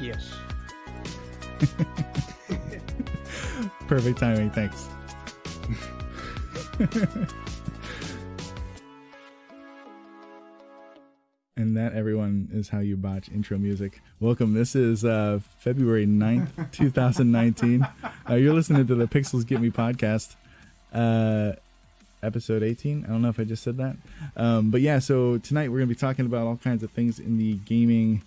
Yes. Perfect timing. Thanks. and that, everyone, is how you botch intro music. Welcome. This is uh, February 9th, 2019. Uh, you're listening to the Pixels Get Me podcast, uh, episode 18. I don't know if I just said that. Um, but yeah, so tonight we're going to be talking about all kinds of things in the gaming,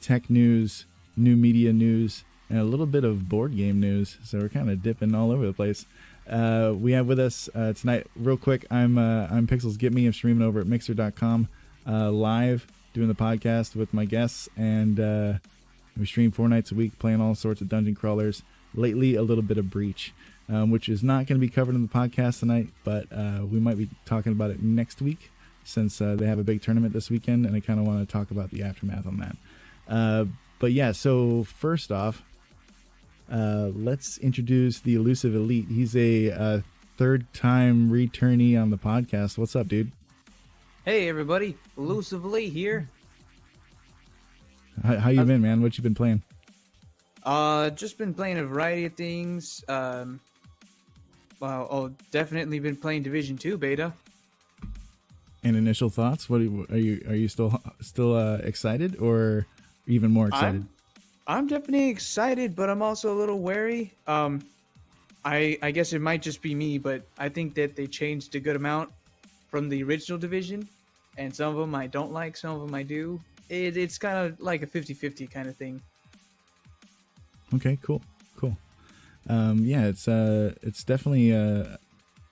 tech news, new media news, and a little bit of board game news. So we're kind of dipping all over the place. Uh, we have with us uh, tonight, real quick. I'm uh, I'm Pixels Get Me. I'm streaming over at Mixer.com uh, live, doing the podcast with my guests, and uh, we stream four nights a week, playing all sorts of dungeon crawlers. Lately, a little bit of Breach, um, which is not going to be covered in the podcast tonight, but uh, we might be talking about it next week since uh, they have a big tournament this weekend, and I kind of want to talk about the aftermath on that. Uh, but yeah, so first off, uh, let's introduce the elusive elite. He's a uh, third time returnee on the podcast. What's up, dude? Hey everybody, Elusive Lee here. How, how you been, man? What you been playing? Uh, just been playing a variety of things. Um, well, oh, definitely been playing Division Two beta. And initial thoughts? What are you are you, are you still still uh, excited or even more excited? I'm, I'm definitely excited, but I'm also a little wary. Um, I I guess it might just be me, but I think that they changed a good amount from the original division, and some of them I don't like, some of them I do. It, it's kind of like a 50-50 kind of thing. Okay, cool, cool. Um, yeah, it's uh, it's definitely uh,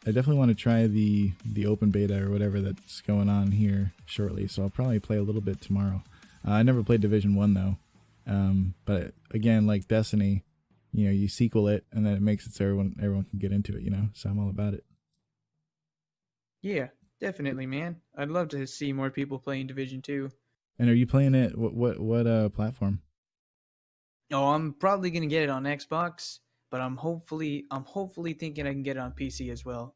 I definitely want to try the the open beta or whatever that's going on here shortly. So I'll probably play a little bit tomorrow. Uh, I never played Division One though, um, but again, like Destiny, you know, you sequel it and then it makes it so everyone everyone can get into it. You know, so I'm all about it. Yeah, definitely, man. I'd love to see more people playing Division Two. And are you playing it? What what what uh platform? Oh, I'm probably gonna get it on Xbox, but I'm hopefully I'm hopefully thinking I can get it on PC as well.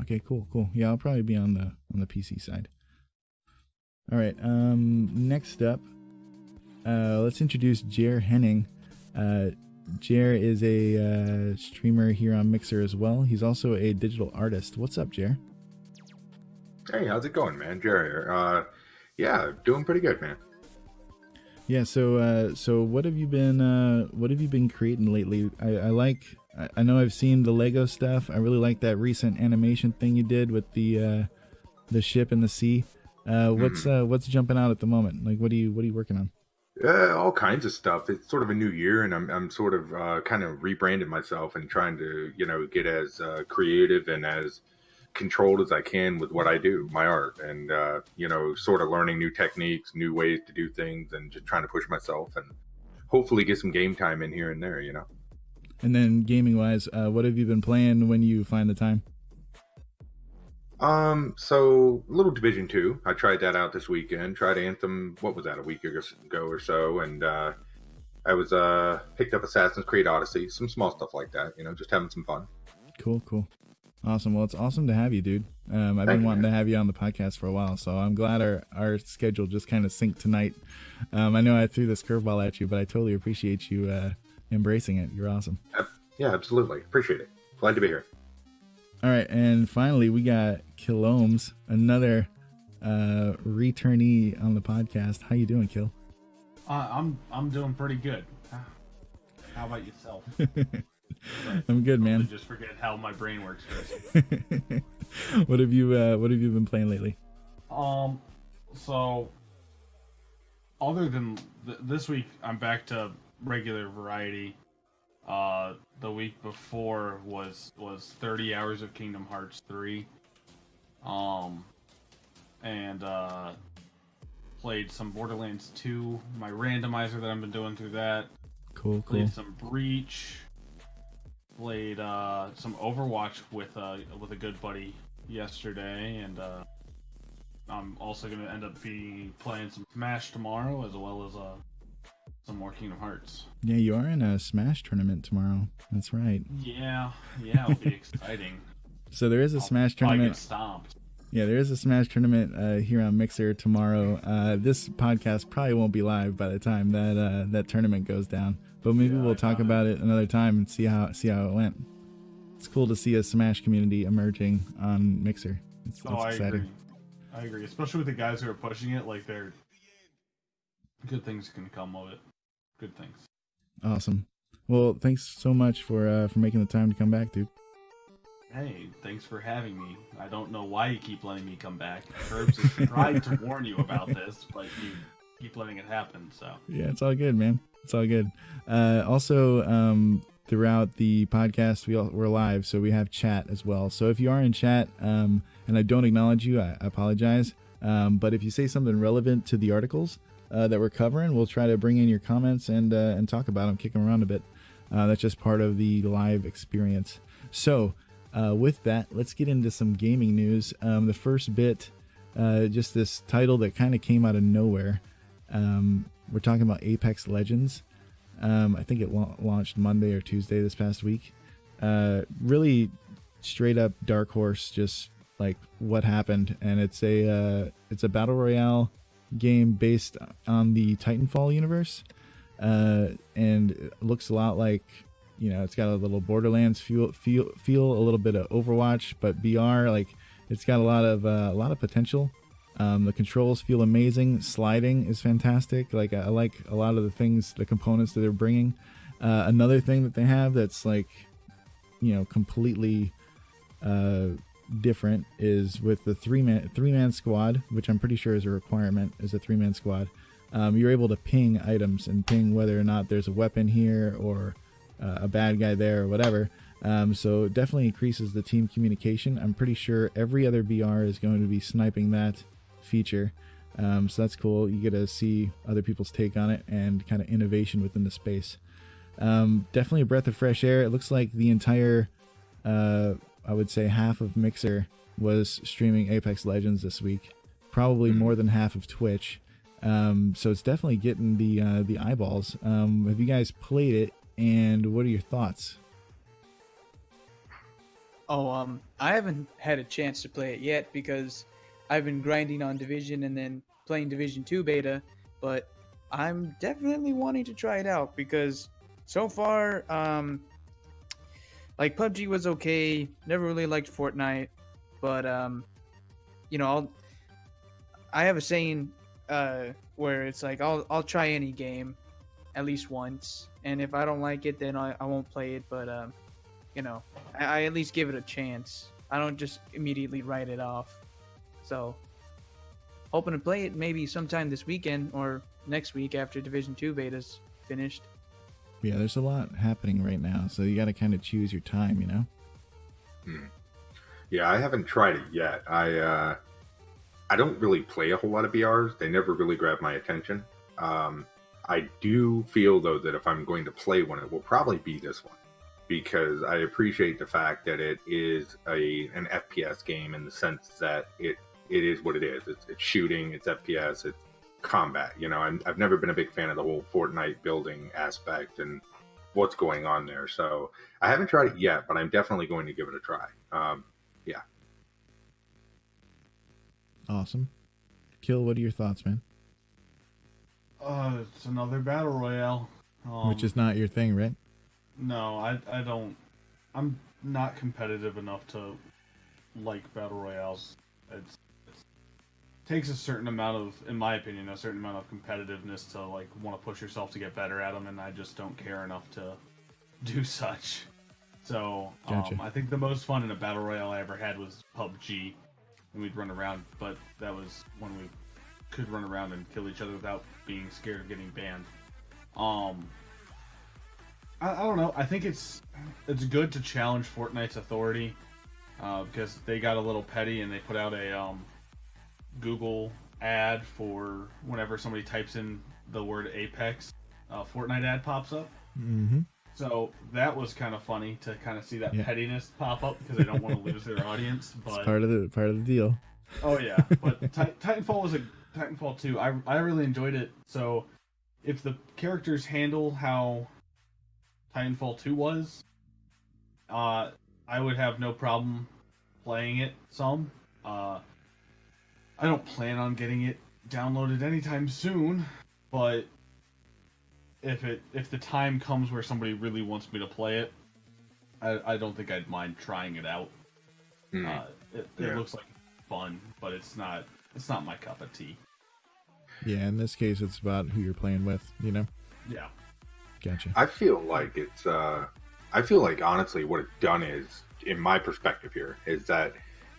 Okay, cool, cool. Yeah, I'll probably be on the on the PC side. All right. Um, next up, uh, let's introduce Jer Henning. Uh, Jer is a uh, streamer here on Mixer as well. He's also a digital artist. What's up, Jer? Hey, how's it going, man? Jerry here. Uh, yeah, doing pretty good, man. Yeah. So, uh, so what have you been, uh, what have you been creating lately? I, I like, I, I know I've seen the Lego stuff. I really like that recent animation thing you did with the, uh, the ship in the sea. Uh, what's, uh, what's jumping out at the moment? Like, what are you, what are you working on? Uh, all kinds of stuff. It's sort of a new year, and I'm I'm sort of uh, kind of rebranding myself and trying to you know get as uh, creative and as controlled as I can with what I do, my art, and uh, you know, sort of learning new techniques, new ways to do things, and just trying to push myself and hopefully get some game time in here and there. You know. And then gaming wise, uh, what have you been playing when you find the time? Um, so little Division Two. I tried that out this weekend. Tried Anthem. What was that? A week ago or so, and uh, I was uh picked up Assassin's Creed Odyssey. Some small stuff like that. You know, just having some fun. Cool, cool, awesome. Well, it's awesome to have you, dude. Um, I've Thank been you, wanting man. to have you on the podcast for a while, so I'm glad our our schedule just kind of synced tonight. Um, I know I threw this curveball at you, but I totally appreciate you uh, embracing it. You're awesome. Yeah, absolutely. Appreciate it. Glad to be here. All right, and finally we got Kilomes, another uh, returnee on the podcast. How you doing, Kill? Uh, I'm I'm doing pretty good. How about yourself? I'm good, I man. just forget how my brain works. Chris. what have you uh, What have you been playing lately? Um, so other than th- this week, I'm back to regular variety. Uh, the week before was was 30 hours of Kingdom Hearts 3. Um, and uh, played some Borderlands 2. My randomizer that I've been doing through that. Cool, cool. Played some Breach. Played uh, some Overwatch with uh, with a good buddy yesterday, and uh, I'm also gonna end up be playing some Smash tomorrow, as well as uh, some more Kingdom Hearts. Yeah, you are in a Smash tournament tomorrow. That's right. Yeah, yeah, it'll be exciting. So there is a I'll Smash tournament. stomped. Yeah, there is a Smash tournament uh, here on Mixer tomorrow. Uh, this podcast probably won't be live by the time that uh, that tournament goes down, but maybe Yeah, we'll I talk about it another time and see how see how it went. It's cool to see a Smash community emerging on Mixer. It's, it's Oh, I exciting. agree. I agree, especially with the guys who are pushing it. Like they're good things can come of it. Good things. Awesome. Well, thanks so much for uh, for making the time to come back, dude. Hey, thanks for having me. I don't know why you keep letting me come back. Curbs has tried to warn you about this, but you keep letting it happen. So Yeah, it's all good, man. It's all good. Uh, also, um, throughout the podcast, we all, we're live, so we have chat as well. So if you are in chat um, and I don't acknowledge you, I, apologize. Um, but if you say something relevant to the articles uh, that we're covering, we'll try to bring in your comments and uh, and talk about them, kick them around a bit. Uh, that's just part of the live experience. So, uh, with that, let's get into some gaming news. Um, the first bit, uh, just this title that kind of came out of nowhere. Um, we're talking about Apex Legends. Um, I think it la- launched Monday or Tuesday this past week. Uh, really straight up dark horse, just like what happened, and it's a uh, it's a battle royale game based on the Titanfall universe, uh, and it looks a lot like you know it's got a little Borderlands feel feel feel a little bit of Overwatch, but BR like it's got a lot of uh, a lot of potential. Um, the controls feel amazing. Sliding is fantastic. Like I like a lot of the things, the components that they're bringing. Uh, another thing that they have that's like, you know, completely uh, different is with the three man three man squad, which I'm pretty sure is a requirement, is a three man squad. Um, you're able to ping items and ping whether or not there's a weapon here or uh, a bad guy there or whatever. Um, so it definitely increases the team communication. I'm pretty sure every other BR is going to be sniping that feature. Um, so that's cool. You get to see other people's take on it and kind of innovation within the space. Um, definitely a breath of fresh air. It looks like the entire, uh, I would say, half of Mixer was streaming Apex Legends this week. Probably Mhm. more than half of Twitch. Um, so it's definitely getting the uh, the eyeballs. Um, have you guys played it? And what are your thoughts? Oh, um, I haven't had a chance to play it yet because I've been grinding on Division and then playing Division 2 beta, but I'm definitely wanting to try it out because so far, um, like PUBG was okay. Never really liked Fortnite, but um, you know, I'll, I have a saying uh where it's like I'll I'll try any game at least once, and if I don't like it, then I, I won't play it. But um, you know, I, I at least give it a chance. I don't just immediately write it off. So, hoping to play it maybe sometime this weekend or next week after Division Two beta's finished. Yeah, there's a lot happening right now, so you got to kind of choose your time, you know. Yeah, I haven't tried it yet. I uh, I don't really play a whole lot of BRs. They never really grab my attention. Um, I do feel though that if I'm going to play one, it will probably be this one because I appreciate the fact that it is a an FPS game in the sense that it it is what it is. It's, it's shooting, it's FPS, it's combat. You know, I'm, I've never been a big fan of the whole Fortnite building aspect and what's going on there. So I haven't tried it yet, but I'm definitely going to give it a try. Um, yeah. Awesome. Kill, what are your thoughts, man? uh, it's another battle royale. Um, Which is not your thing, right? no, I I don't. I'm not competitive enough to like battle royales. It's, it's takes a certain amount of, in my opinion, a certain amount of competitiveness to like want to push yourself to get better at them, and I just don't care enough to do such. So Gotcha. um, I think the most fun in a battle royale I ever had was PUBG, and we'd run around, but that was when we could run around and kill each other without being scared of getting banned. Um, I, I don't know. I think it's it's good to challenge Fortnite's authority uh, because they got a little petty and they put out a um, Google ad for whenever somebody types in the word Apex, uh, Fortnite ad pops up. Mm-hmm. So that was kind of funny to kind of see that Yeah. pettiness pop up because they don't want to lose their audience. It's But part of the part of the deal. Oh yeah, but Ti- Titanfall was a Titanfall 2. I I really enjoyed it. So if the characters handle how Titanfall 2 was, uh, I would have no problem playing it some. Uh, I don't plan on getting it downloaded anytime soon, but if it if the time comes where somebody really wants me to play it, I, I don't think I'd mind trying it out. Mm. Uh, it, Yeah. looks like fun, but it's not it's not my cup of tea. Yeah, in this case, it's about who you're playing with. You know. Yeah. Gotcha. I feel like it's. uh I feel like honestly, what it's done is, in my perspective here, is that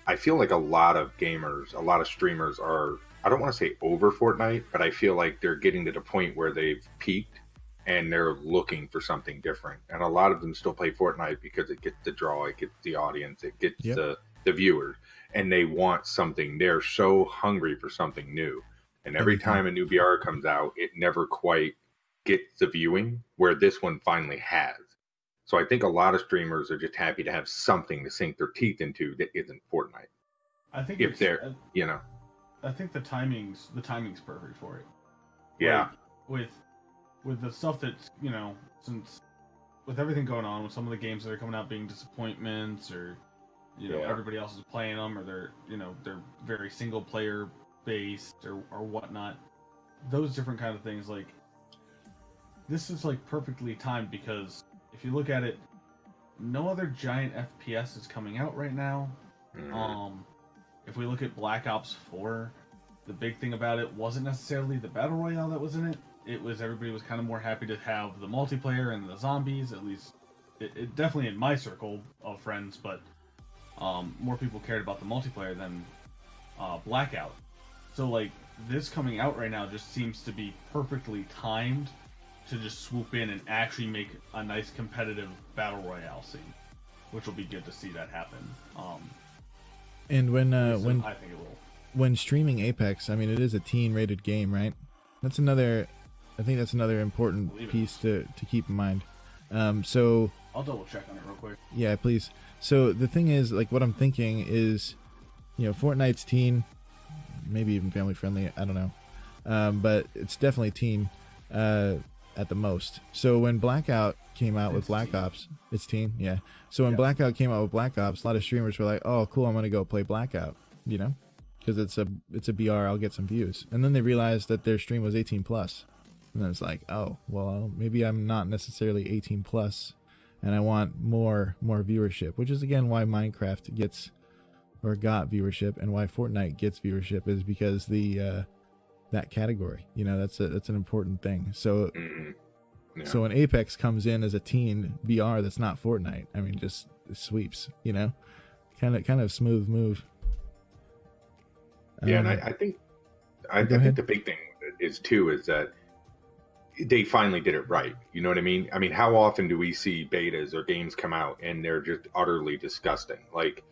I feel like a lot of gamers, a lot of streamers are. I don't want to say over Fortnite, but I feel like they're getting to the point where they've peaked and they're looking for something different. And a lot of them still play Fortnite because it gets the draw, it gets the audience, it gets Yep. the the viewers, and they want something. They're so hungry for something new. And every time a new BR comes out, it never quite gets the viewing where this one finally has. So I think a lot of streamers are just happy to have something to sink their teeth into that isn't Fortnite. I think If they're- uh, You know? I, I think the timing's the timing's perfect for it. Yeah. Like, with with the stuff that's you know since with everything going on with some of the games that are coming out being disappointments or you know Yeah. everybody else is playing them or they're you know they're very single player based or or whatnot those different kind of things like this is like perfectly timed because if you look at it no other giant fps is coming out right now Mhm. um, if we look at Black Ops 4, the big thing about it wasn't necessarily the battle royale that was in it. It was everybody was kind of more happy to have the multiplayer and the zombies. At least, it, it definitely in my circle of friends, but um, more people cared about the multiplayer than uh, Blackout. So like this coming out right now just seems to be perfectly timed to just swoop in and actually make a nice competitive battle royale scene, which will be good to see that happen. Um, And when uh, so when I think it will. when streaming Apex, I mean, it is a teen rated game, right? That's another. I think that's another important piece to to keep in mind. Um, so I'll double check on it real quick. Yeah, please. So the thing is, like, what I'm thinking is, you know, Fortnite's teen, maybe even family friendly. I don't know, um, but it's definitely teen uh, at the most. So when Blackout came out with Black teen. Ops, it's team, yeah. So when Yeah. Blackout came out with Black Ops, a lot of streamers were like, "Oh, cool, I'm gonna go play Blackout," you know, because it's a it's a BR, I'll get some views. And then they realized that their stream was 18 plus, and then it's like, oh, well, maybe I'm not necessarily 18 plus and I want more more viewership, which is again why Minecraft gets or got viewership and why Fortnite gets viewership is because the uh, that category. You know, that's a that's an important thing. So Mhm. Yeah. so when Apex comes in as a teen BR that's not Fortnite, I mean, just sweeps. You know, kind of kind of smooth move. Yeah, and Um, I, I think I, I think the big thing is too is that they finally did it right. You know what I mean? I mean, how often do we see betas or games come out and they're just utterly disgusting? Like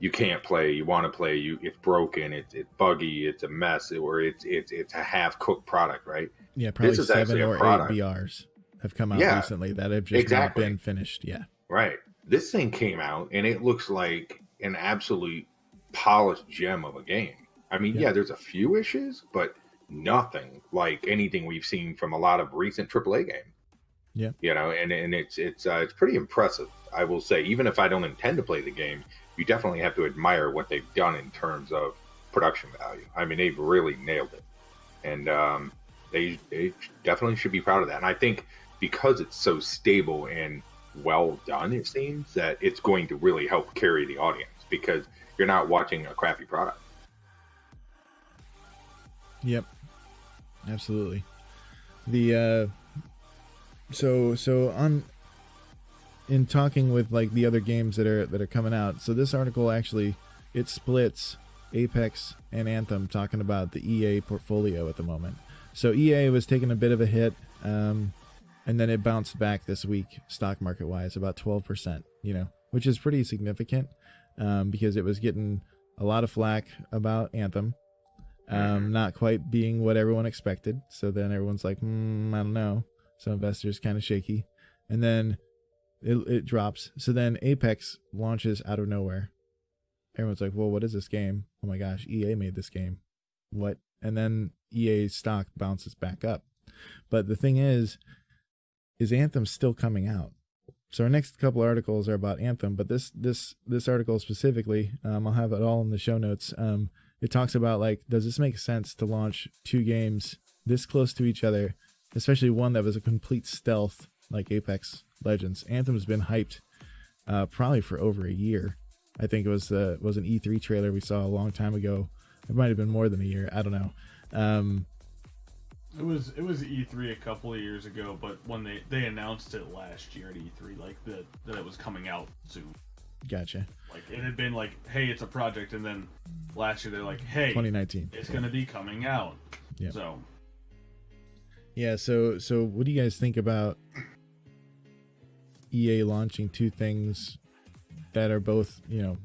you can't play, you want to play, you it's broken, it's it's buggy, it's a mess, or it's it's it's a half cooked product, right? yeah, probably is seven or eight. BRs have come out Yeah, recently that have just exactly. not been finished. Yeah, Right. This thing came out and it looks like an absolute polished gem of a game. I mean, Yeah. yeah, there's a few issues, but nothing like anything we've seen from a lot of recent AAA games. Yeah. You know, and, and it's it's uh, it's pretty impressive. I will say, even if I don't intend to play the game, you definitely have to admire what they've done in terms of production value. I mean, they've really nailed it, and um, they they definitely should be proud of that. And I think because it's so stable and well done, it seems that it's going to really help carry the audience because you're not watching a crappy product. Yep. Absolutely. The uh so so on in talking with like the other games that are that are coming out. So this article actually it splits Apex and Anthem talking about the EA portfolio at the moment. So EA was taking a bit of a hit um and then it bounced back this week stock market wise about 12%, you know, which is pretty significant um because it was getting a lot of flack about Anthem um, not quite being what everyone expected. So then everyone's like, hmm, I don't know. So investors kind of shaky, and then it, it drops. So then Apex launches out of nowhere. Everyone's like, well, what is this game? Oh my gosh, EA made this game. What? And then EA's stock bounces back up. But the thing is, is Anthem still coming out? So our next couple articles are about Anthem, but this this this article specifically, um, I'll have it all in the show notes. Um, it talks about like, does this make sense to launch two games this close to each other, especially one that was a complete stealth like Apex Legends? Anthem's been hyped uh, probably for over a year. I think it was uh, was an E3 trailer we saw a long time ago. It might have been more than a year. I don't know. Um, It was it was E3 a couple of years ago, but when they they announced it last year at E3, like that that it was coming out soon. gotcha. Like it had been like, hey, it's a project, and then last year they're like, hey, 2019. it's gonna be coming out. Yeah. So Yeah, so so what do you guys think about EA launching two things that are both, you know,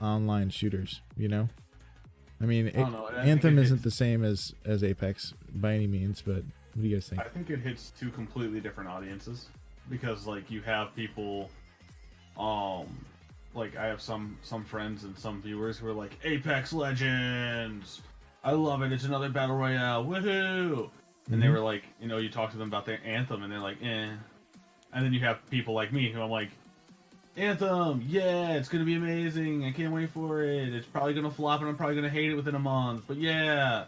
online shooters, you know? I mean, I don't know. I Anthem it isn't hits- the same as as Apex by any means, but what do you guys think? I think it hits two completely different audiences because like you have people um like I have some some friends and some viewers who are like Apex Legends. I love it. It's another battle royale. Woohoo! And they Mhm. were like, you know, you talk to them about their anthem and they're like, "Eh." And then you have people like me who I'm like, "Anthem, yeah, it's to be amazing. I can't wait for it. It's probably to flop and I'm probably to hate it within a month, but yeah."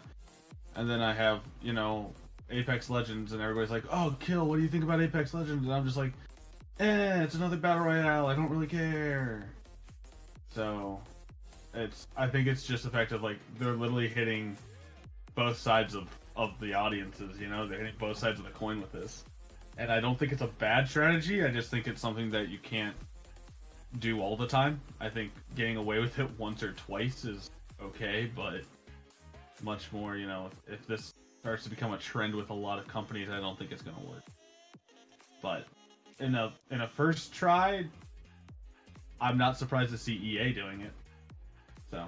And then I have, you know, Apex Legends, and everybody's like, "Oh, kill! What do you think about Apex Legends?" And I'm just like, "Eh, it's another battle royale. I don't really care." So, it's. I think it's just the fact of like they're literally hitting both sides of of the audiences. You know, they're hitting both sides of the coin with this, and I don't think it's a bad strategy. I just think it's something that you can't do all the time. I think getting away with it once or twice is okay, but much more, you know, if, if this starts to become a trend with a lot of companies, I don't think it's going to work. But in a in a first try, I'm not surprised to see EA doing it. So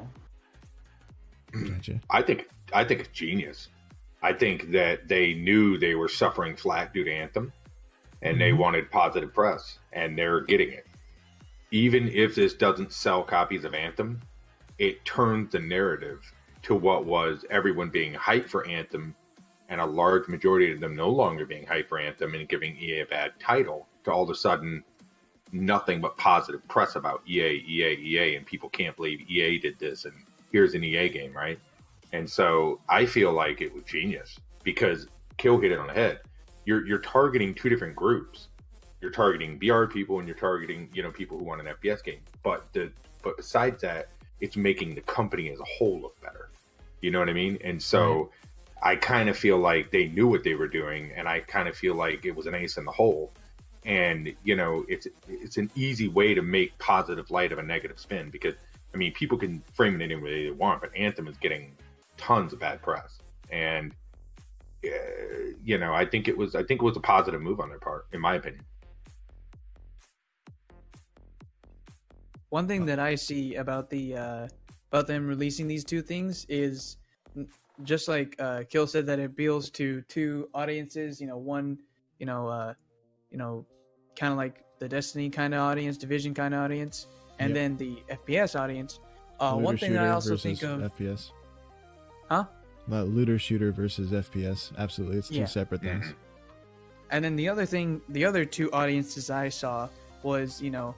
hmm. Gotcha. I think I think it's genius. I think that they knew they were suffering flat due to Anthem, and they Mhm. wanted positive press, and they're getting it. Even if this doesn't sell copies of Anthem, it turns the narrative to what was everyone being hyped for Anthem, and a large majority of them no longer being hyped for Anthem and giving EA a bad title. To all of a sudden, nothing but positive press about EA, EA, EA, and people can't believe EA did this, and here's an EA game, right? And so I feel like it was genius because Kill hit it on the head. You're you're targeting two different groups. You're targeting BR people and you're targeting you know people who want an FPS game. But the but besides that, it's making the company as a whole look better. You know what I mean? And so I kind of feel like they knew what they were doing, and I kind of feel like it was an ace in the hole. And you know, it's it's an easy way to make positive light of a negative spin because I mean, people can frame it any way they want, but Anthem is getting tons of bad press, and uh, you know, I think it was I think it was a positive move on their part, in my opinion. One thing that I see about the uh, about them releasing these two things is just like uh, Kill said that it appeals to two audiences. You know, one, you know, uh, you know, kind of like the Destiny kind of audience, Division kind of audience, and Yep. then the FPS audience. Uh, one thing that I also versus think of, FPS. Huh? That looter shooter versus FPS. Absolutely, it's two Yeah. separate things. Mhm. and then the other thing, the other two audiences I saw was, you know,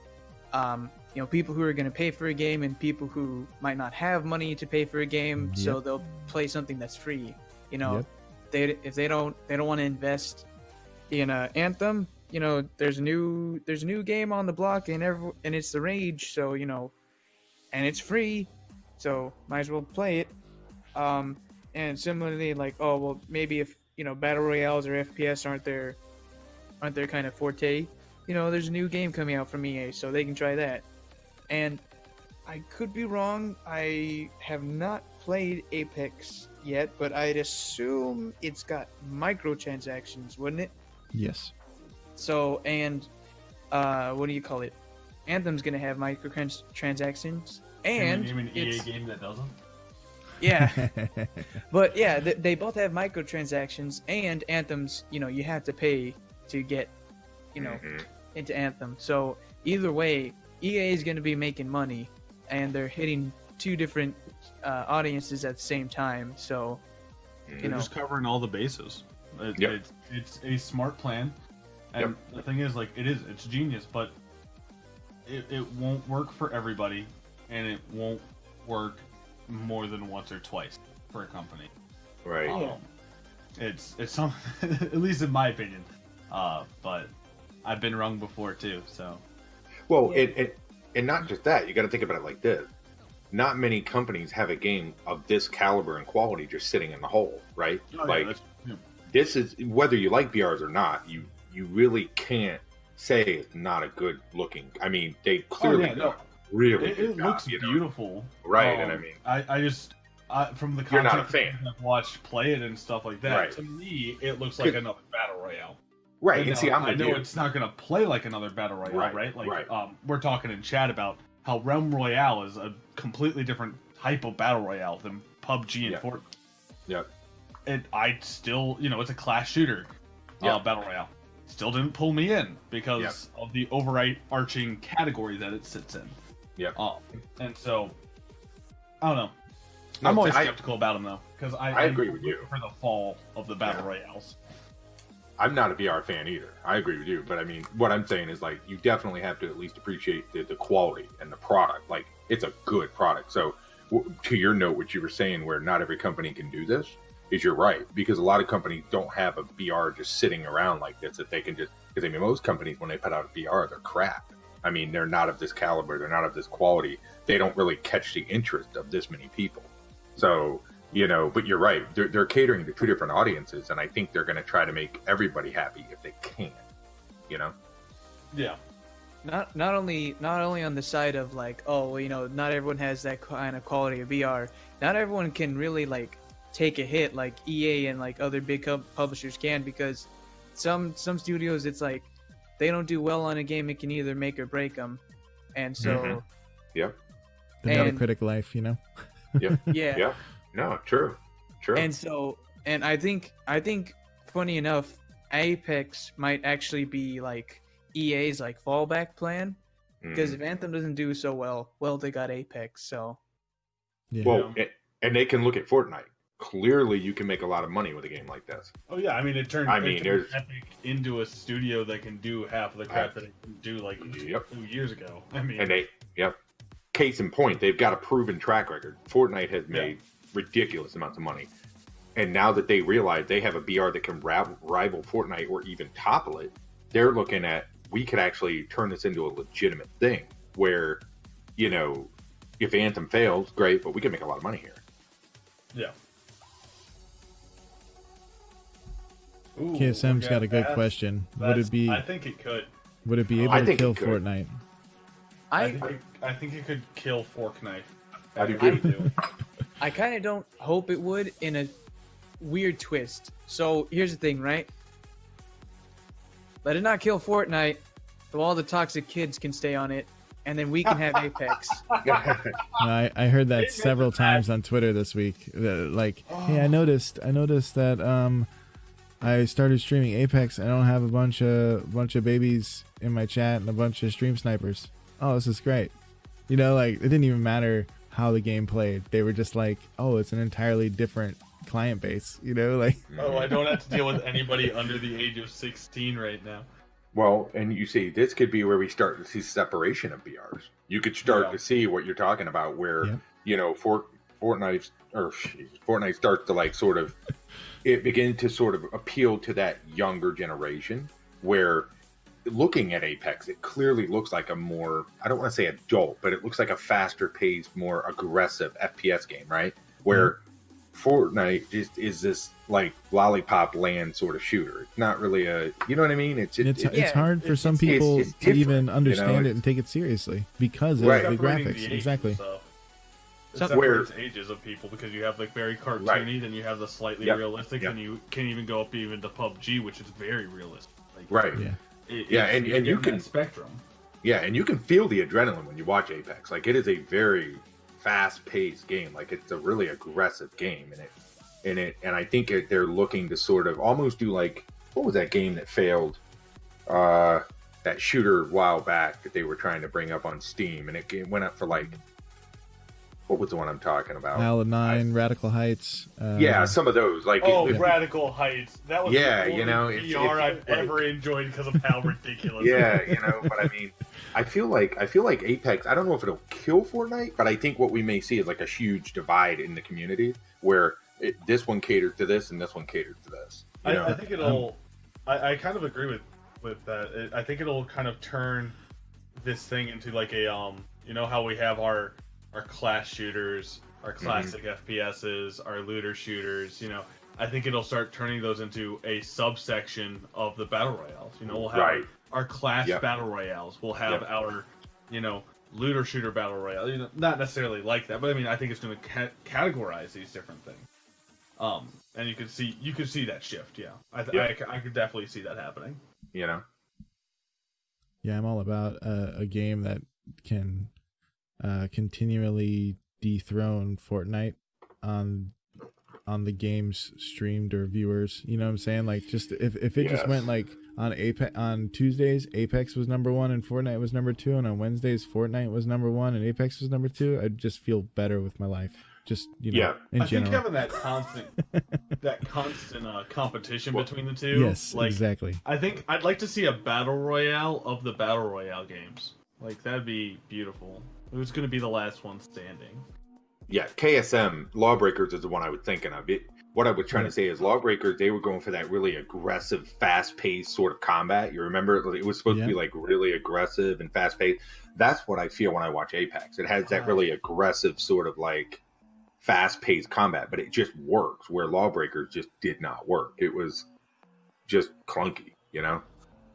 um, you know, people who are going to pay for a game and people who might not have money to pay for a game, so they'll play something that's free. You know, Yep. they if they don't they don't want to invest in a Anthem. You know, there's a new there's a new game on the block and every, and it's the Rage, so you know, and it's free, so might as well play it. Um, and similarly, like oh well, maybe if you know battle royales or FPS aren't their aren't their kind of forte, you know, there's a new game coming out from EA, so they can try that. And I could be wrong. I have not played Apex yet, but I'd assume it's got microtransactions, wouldn't it? Yes. So, and uh, what do you call it? Anthem's gonna have microtransactions, and you mean EA game that doesn't? Yeah, but yeah, they, they both have microtransactions, and Anthem's. You know, you have to pay to get, you know, Mhm. into Anthem. So either way, EA is going to be making money, and they're hitting two different uh, audiences at the same time. So Mhm. You know. just covering all the bases. It, Yep. it's, it's a smart plan, and the thing is, like, it is it's genius, but it, it won't work for everybody, and it won't work more than once or twice for a company. Right. Um, it's it's some at least in my opinion. Uh, but I've been wrong before too. So Well, Yeah. and, and and not just that. You got to think about it like this. Not many companies have a game of this caliber and quality just sitting in the hole, right? Oh, like that's- yeah. this is whether you like BRs or not. You you really can't say it's not a good looking. I mean, they clearly Oh, yeah, no. Really it, it job, looks you know? beautiful, Right, and I Um, mean- I, I just I, from the You're not a fan. I've watched play it and stuff like that. Right. To me, it looks like another battle royale. Right, And and see, I'm I know it's not going to play like another battle royale, right? Right, Like, right. um, we're talking in chat about how Realm Royale is a completely different type of battle royale than PUBG and Yeah. Fortnite. Yep. And I still, you know, it's a class shooter Yeah. uh, battle royale. Still didn't pull me in because of the overarching category that it sits in. Yeah. Um, and so, I don't know. No, I'm always I- skeptical about them though, because I, I agree I'm with you. for the fall of the battle Yeah. royales. I'm not a BR fan either. I agree with you, but I mean, what I'm saying is like you definitely have to at least appreciate the, the quality and the product. Like it's a good product. So w- to your note, what you were saying, where not every company can do this, is you're right because a lot of companies don't have a BR just sitting around like this that they can just. Because I mean, most companies when they put out a BR, they're crap. I mean, they're not of this caliber. They're not of this quality. They don't really catch the interest of this many people. So you know but you're right they're, they're catering to two different audiences and i think they're going to try to make everybody happy if they can you know Yeah. not not only not only on the side of like oh well, you know not everyone has that kind of quality of BR. Not everyone can really like take a hit like EA and like other big com- publishers can because some some studios it's like they don't do well on a game it can either make or break them, and so Mhm. yep The And- Metacritic life, you know. yep yeah. yeah no true true And so, and I think, I think, funny enough, Apex might actually be like EA's like fallback plan because Mhm. if Anthem doesn't do so well, well, they got Apex. So Yeah. well and, and they can look at fortnite clearly you can make a lot of money with a game like this Oh yeah, I mean it turned, I mean, turned Epic into a studio that can do half of the crap that it could do like Yep. two years ago. I mean, and they yep case in point they've got a proven track record fortnite has Yeah. made ridiculous amounts of money and now that they realize they have a br that can ra- rival fortnite or even topple it they're looking at we could actually turn this into a legitimate thing where you know if anthem fails great but we can make a lot of money here yeah. Ooh, KSM's okay, got a good that's- question. Would it be I think it could. would it be able I to kill. Fortnite? I, I, think it, I think it could kill Fork Knife. I do really too. I kind of don't hope it would in a weird twist. So here's the thing, right? Let it not kill Fortnite, so all the toxic kids can stay on it, and then we can have Apex. No, I, I heard that several times on Twitter this week. that, Like, hey, I noticed, I noticed that um, I started streaming Apex. I don't have a bunch of bunch of babies in my chat and a bunch of stream snipers. Oh, this is great. You know, like it didn't even matter how the game played. They were just like, oh, it's an entirely different client base. You know, like Oh, I don't have to deal with anybody under the age of 16 right now. Well, and you see, this could be where we start to see separation of BRs. You could start Yeah. to see what you're talking about, where Yep. you know, Fort Fortnite or Fortnite starts to like sort of it began to sort of appeal to that younger generation. Where looking at Apex, it clearly looks like a more I don't want to say adult, but it looks like a faster paced, more aggressive FPS game, right? Where mm-hmm. Fortnite just is this like lollipop land sort of shooter. It's not really a, you know what I mean? It's it's it's, Yeah, hard for it's- some people it's to different, even you know, understand it and take it seriously because of Right. the graphics. the exactly. So. It So- separates ages of people because you have like very cartoony, Right. then you have the slightly Yep. realistic, Yep. and you can even go up even to PUBG, which is very realistic. Like, right. Yeah. it- Yeah, and- you're and you can- spectrum. Yeah, and you can feel the adrenaline when you watch Apex. Like it is a very fast-paced game. Like it's a really aggressive game, and it and it and I think it, they're looking to sort of almost do like what was that game that failed? Uh, that shooter a while back that they were trying to bring up on Steam, and it, it went up for like what was the one I'm talking about? Isle of Nine, Radical Heights. Uh, yeah, some of those. Like, Oh, if- Radical Heights. That was Yeah, the you know, it's- BR it's I've like- ever enjoyed because of how ridiculous. yeah, you know, but I mean, I feel like I feel like Apex. I don't know if it'll kill Fortnite, but I think what we may see is like a huge divide in the community where it, this one catered to this and this one catered to this. You know? I, I think it'll. I, I kind of agree with with that. It, I think it'll kind of turn this thing into like a um. You know how we have our our class shooters, our Mm-hmm. classic FPSs, our looter shooters. You know, I think it'll start turning those into a subsection of the battle royales. You know, we'll have Right. our, our class Yep. battle royales. We'll have Yep. our, you know, looter shooter battle royale. You know, not necessarily like that, but I mean, I think it's going to ca- categorize these different things. Um, and you could see you could see that shift. Yeah, I, th- Yeah. I, c- I could definitely see that happening. you know, Yeah, I'm all about uh, a game that can uh, continually dethrone Fortnite on on the game's streamed or viewers. You know what I'm saying? Like, just if if it just went like on Apex on Tuesdays, Apex was number one and Fortnite was number two, and on Wednesdays, Fortnite was number one and Apex was number two. I'd just feel better with my life. Just you know, Yeah. in I general. think having that constant that constant uh, competition Well, between the two. yes, like exactly. I think I'd like to see a battle royale of the battle royale games. Like that'd be beautiful. Who's going to be the last one standing? yeah, KSM Lawbreakers is the one I was thinking of. It. What I was trying to say is Lawbreakers. They were going for that really aggressive, fast-paced sort of combat. You remember it was supposed to be like really aggressive and fast-paced. That's what I feel when I watch Apex. It has that Ah. really aggressive sort of like fast-paced combat, but it just works. Where Lawbreakers just did not work. It was just clunky. You know.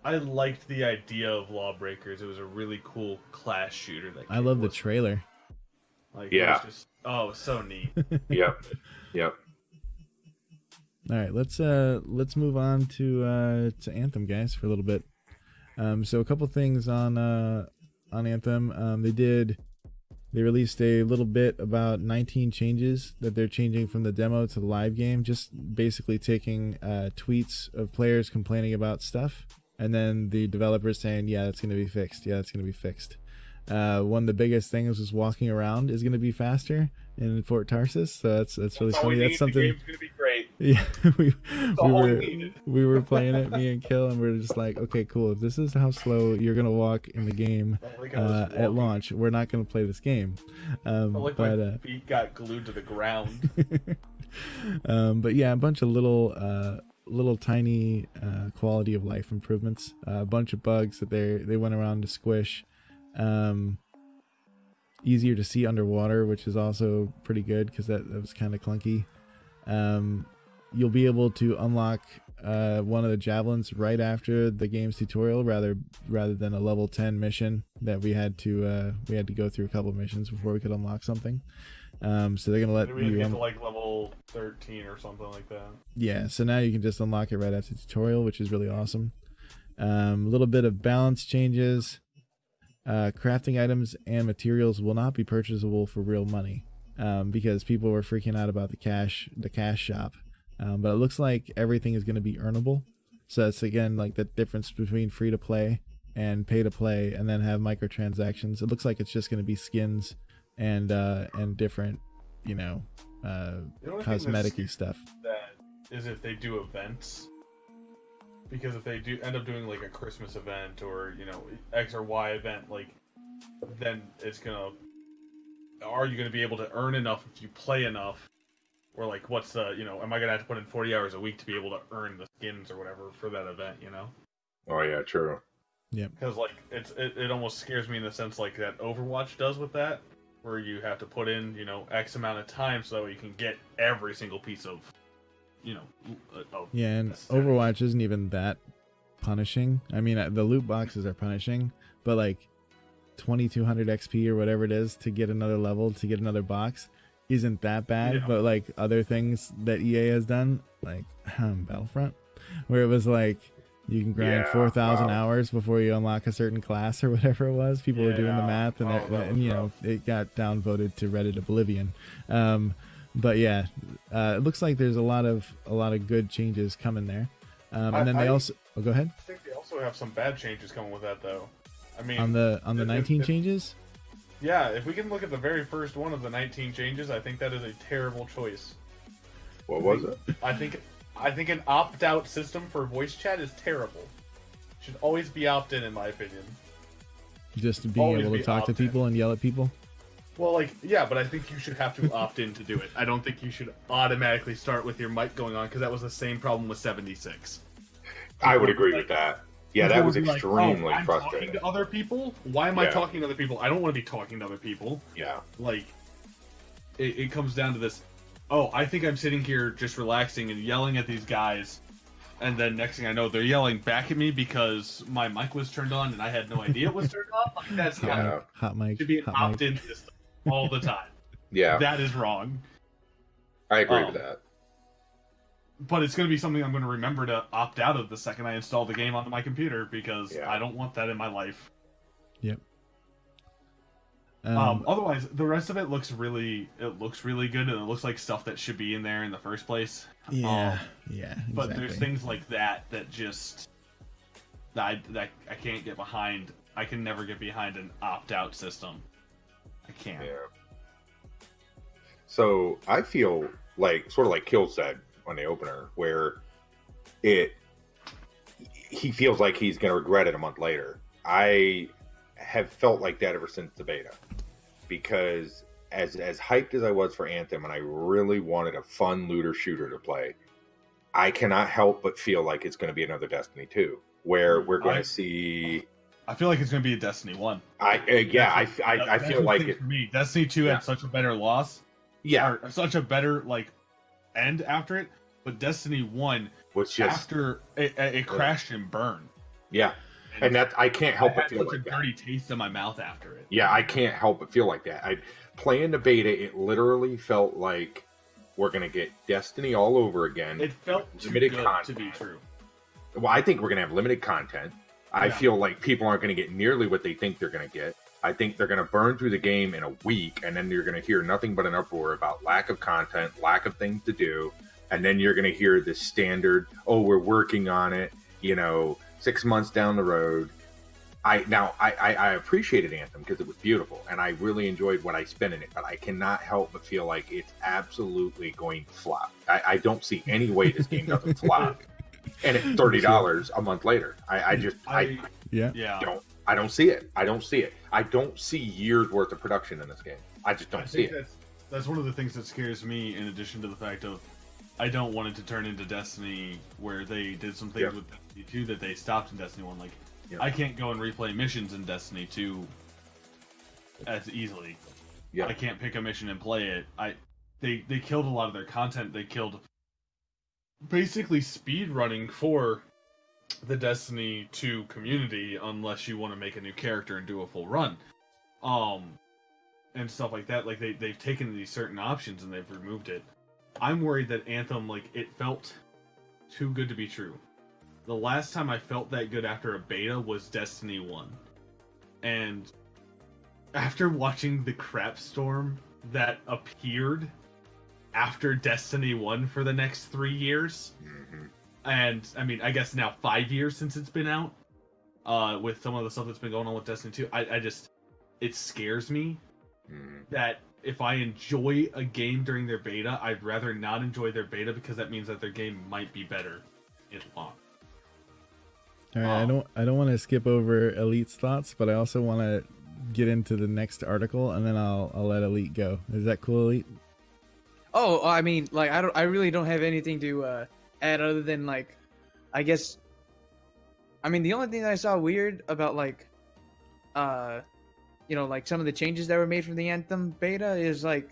I liked the idea of Lawbreakers. It was a really cool class shooter. That I love the trailer. Like, Yeah. It was just, oh, it so neat. Yep. Yep. All right, let's uh let's move on to uh to Anthem guys for a little bit. Um so a couple things on uh on Anthem. Um they did they released a little bit about 19 changes that they're changing from the demo to the live game, just basically taking uh tweets of players complaining about stuff and then the developers saying, "Yeah, that's going to be fixed. Yeah, that's going to be fixed." Uh, one of the biggest things was walking around is going to be faster in Fort Tarsus, so that's that's really That's we funny. That's something. The game's going to be great. Yeah, we, we we were needed. we were playing it, me and Kill, and we are just like, okay, cool. If this is how slow you're gonna walk in the game Like I was uh, at launch, we're not gonna play this game. Um, but my uh, feet got glued to the ground. um, but yeah, a bunch of little uh, little tiny uh, quality of life improvements. Uh, a bunch of bugs that they they went around to squish. Um, easier to see underwater, which is also pretty good because that, that was kind of clunky. Um, you'll be able to unlock uh, one of the javelins right after the game's tutorial, rather rather than a level 10 mission that we had to uh, we had to go through a couple missions before we could unlock something. Um, so they're gonna let Maybe you get un- to like level 13 or something like that. yeah, so now you can just unlock it right after the tutorial, which is really awesome. Um, a little bit of balance changes. Uh, crafting items and materials will not be purchasable for real money um, because people were freaking out about the cash the cash shop. Um, but it looks like everything is going to be earnable. So it's again like the difference between free to play and pay to play, and then have microtransactions. It looks like it's just going to be skins and uh, and different, you know, uh, The only thing that's cosmetic stuff. that is if they do events because if they do end up doing like a christmas event or you know x or y event like then it's gonna are you gonna be able to earn enough if you play enough or like what's the you know am i gonna have to put in 40 hours a week to be able to earn the skins or whatever for that event you know Oh yeah, true. Yeah. because like it's it, it almost scares me in the sense like that overwatch does with that where you have to put in you know x amount of time so that way you can get every single piece of you know uh, of Yeah, and. Overwatch isn't even that punishing. I mean, uh, the loot boxes are punishing, but like 2200 XP or whatever it is to get another level, to get another box, isn't that bad. Yeah. But like other things that EA has done, like um, Battlefront, where it was like you can grind Yeah, 4,000 wow. hours before you unlock a certain class or whatever it was. People were doing the math, and, Oh, that- that and was you know, it got downvoted to Reddit oblivion. Um, but yeah, uh, it looks like there's a lot of a lot of good changes coming there. Um, I- and then they I- also oh, go ahead I think they also have some bad changes coming with that, though. I mean, on the on the if- 19 if- changes. Yeah, if we can look at the very first one of the 19 changes, I think that is a terrible choice. What was it? I think I think an opt-out system for voice chat is terrible. Should always be opt-in, in my opinion. Just being Always able to be talk to people and yell at people. Well, like, yeah, but I think you should have to opt in to do it. I don't think you should automatically start with your mic going on because that was the same problem with 76. I would agree with that. Yeah, that was would be like, oh, extremely "Oh, I'm frustrating. Talking to other people? Why am I talking to other people? I don't want to be talking to other people. Yeah, Like, it, it comes down to this. Oh, I think I'm sitting here just relaxing and yelling at these guys, and then next thing I know, they're yelling back at me because my mic was turned on and I had no idea it was turned on. Like, that's Hot not Yeah. mic. Hot mic. should be an hot mic. opt-in system all the time. yeah, That is wrong. I agree um, with that. but it's going to be something I'm going to remember to opt out of the second I install the game onto my computer because Yeah. I don't want that in my life. Um, Um, otherwise, the rest of it looks really, it looks really good, and it looks like stuff that should be in there in the first place. yeah, um, yeah. But there's things like that that just that I, that I can't get behind. I can never get behind an opt out system. I can't. Yeah. So I feel like sort of like Kill said on the opener, where it he feels like he's going to regret it a month later. I have felt like that ever since the beta, because as as hyped as I was for Anthem, and I really wanted a fun looter shooter to play, I cannot help but feel like it's going to be another Destiny two, where we're going I- to see. I feel like it's going to be a Destiny one. I uh, yeah, I, I, I feel like it. for me. Destiny two Yeah. had such a better loss. Yeah, or such a better like end after it. But Destiny One was just after it, it it crashed and burned, yeah. And that I can't help I but feel like a that. dirty taste in my mouth after it. Yeah, I can't help but feel like that. I playing the beta, it literally felt like we're gonna get Destiny all over again. It felt too Limited good content. to be true. well, I think we're gonna have limited content. I Yeah. feel like people aren't gonna get nearly what they think they're gonna get. I think they're gonna burn through the game in a week, and then you're gonna hear nothing but an uproar about lack of content, lack of things to do, and then you're gonna hear the standard, "Oh, we're working on it," you know, six months down the road. I now I, I, I appreciated Anthem because it was beautiful and I really enjoyed what I spent in it, but I cannot help but feel like it's absolutely going to flop. I, I don't see any way this game doesn't flop. And it's thirty dollars a month later. I, I just I, I, yeah. yeah, don't I don't see it. I don't see it. I don't see years worth of production in this game. I just don't see it. that's that's one of the things that scares me. In addition to the fact of, I don't want it to turn into Destiny where they did some things Yeah. with Destiny two that they stopped in Destiny one. Like, Yeah. I can't go and replay missions in Destiny two as easily. Yeah. I can't pick a mission and play it. I they they killed a lot of their content. They killed basically speed running for the Destiny 2 community unless you want to make a new character and do a full run. Um and stuff like that. Like they they've taken these certain options and they've removed it. I'm worried that Anthem like it felt too good to be true. The last time I felt that good after a beta was Destiny 1. And after watching the crap storm that appeared after Destiny 1 for the next 3 years, Mhm. and I mean, I guess now five years since it's been out. Uh, with some of the stuff that's been going on with Destiny 2, I, I just it scares me Mhm. that if I enjoy a game during their beta, I'd rather not enjoy their beta because that means that their game might be better in launch. All right, I don't I don't want to skip over Elite's thoughts, but I also want to get into the next article, and then I'll I'll let Elite go. Is that cool, Elite? Oh, I mean, like I don't, I really don't have anything to uh, add other than like, I guess. I mean, the only thing that I saw weird about like, uh, you know, like some of the changes that were made from the Anthem beta is like,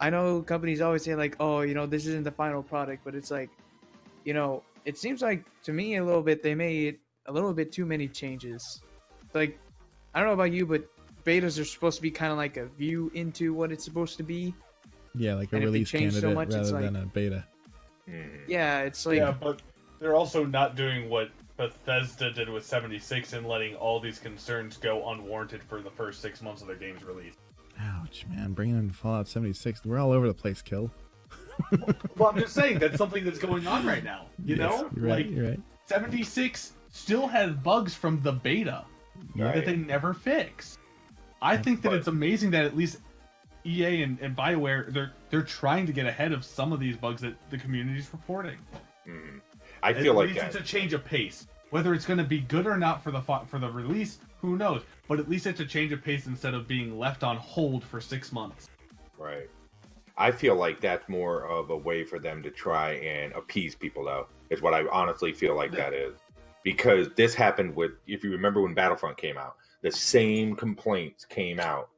I know companies always say like, oh, you know, this isn't the final product, but it's like, you know, it seems like to me a little bit they made a little bit too many changes. Like, I don't know about you, but betas are supposed to be kind of like a view into what it's supposed to be. Yeah, like a And release change so candidate much, it's rather like- than a beta. Mhm. Yeah, it's like. yeah, but they're also not doing what Bethesda did with 76 and letting all these concerns go unwarranted for the first six months of their game's release. Ouch, man! Bringing in Fallout 76, we're all over the place. Kill. Well, I'm just saying that's something that's going on right now. You Yes, know, you're right. like you're right. 76 still has bugs from the beta Right. that they never fix. I think that But- it's amazing that at least EA and, and Bioware they're they're trying to get ahead of some of these bugs that the community's reporting. Mhm. I At feel like least it's a change of pace. Whether it's going to be good or not for the for the release, who knows? But at least it's a change of pace instead of being left on hold for six months. Right. I feel like that's more of a way for them to try and appease people, though, is what I honestly feel like that is. Because this happened with, if you remember when Battlefront came out, the same complaints came out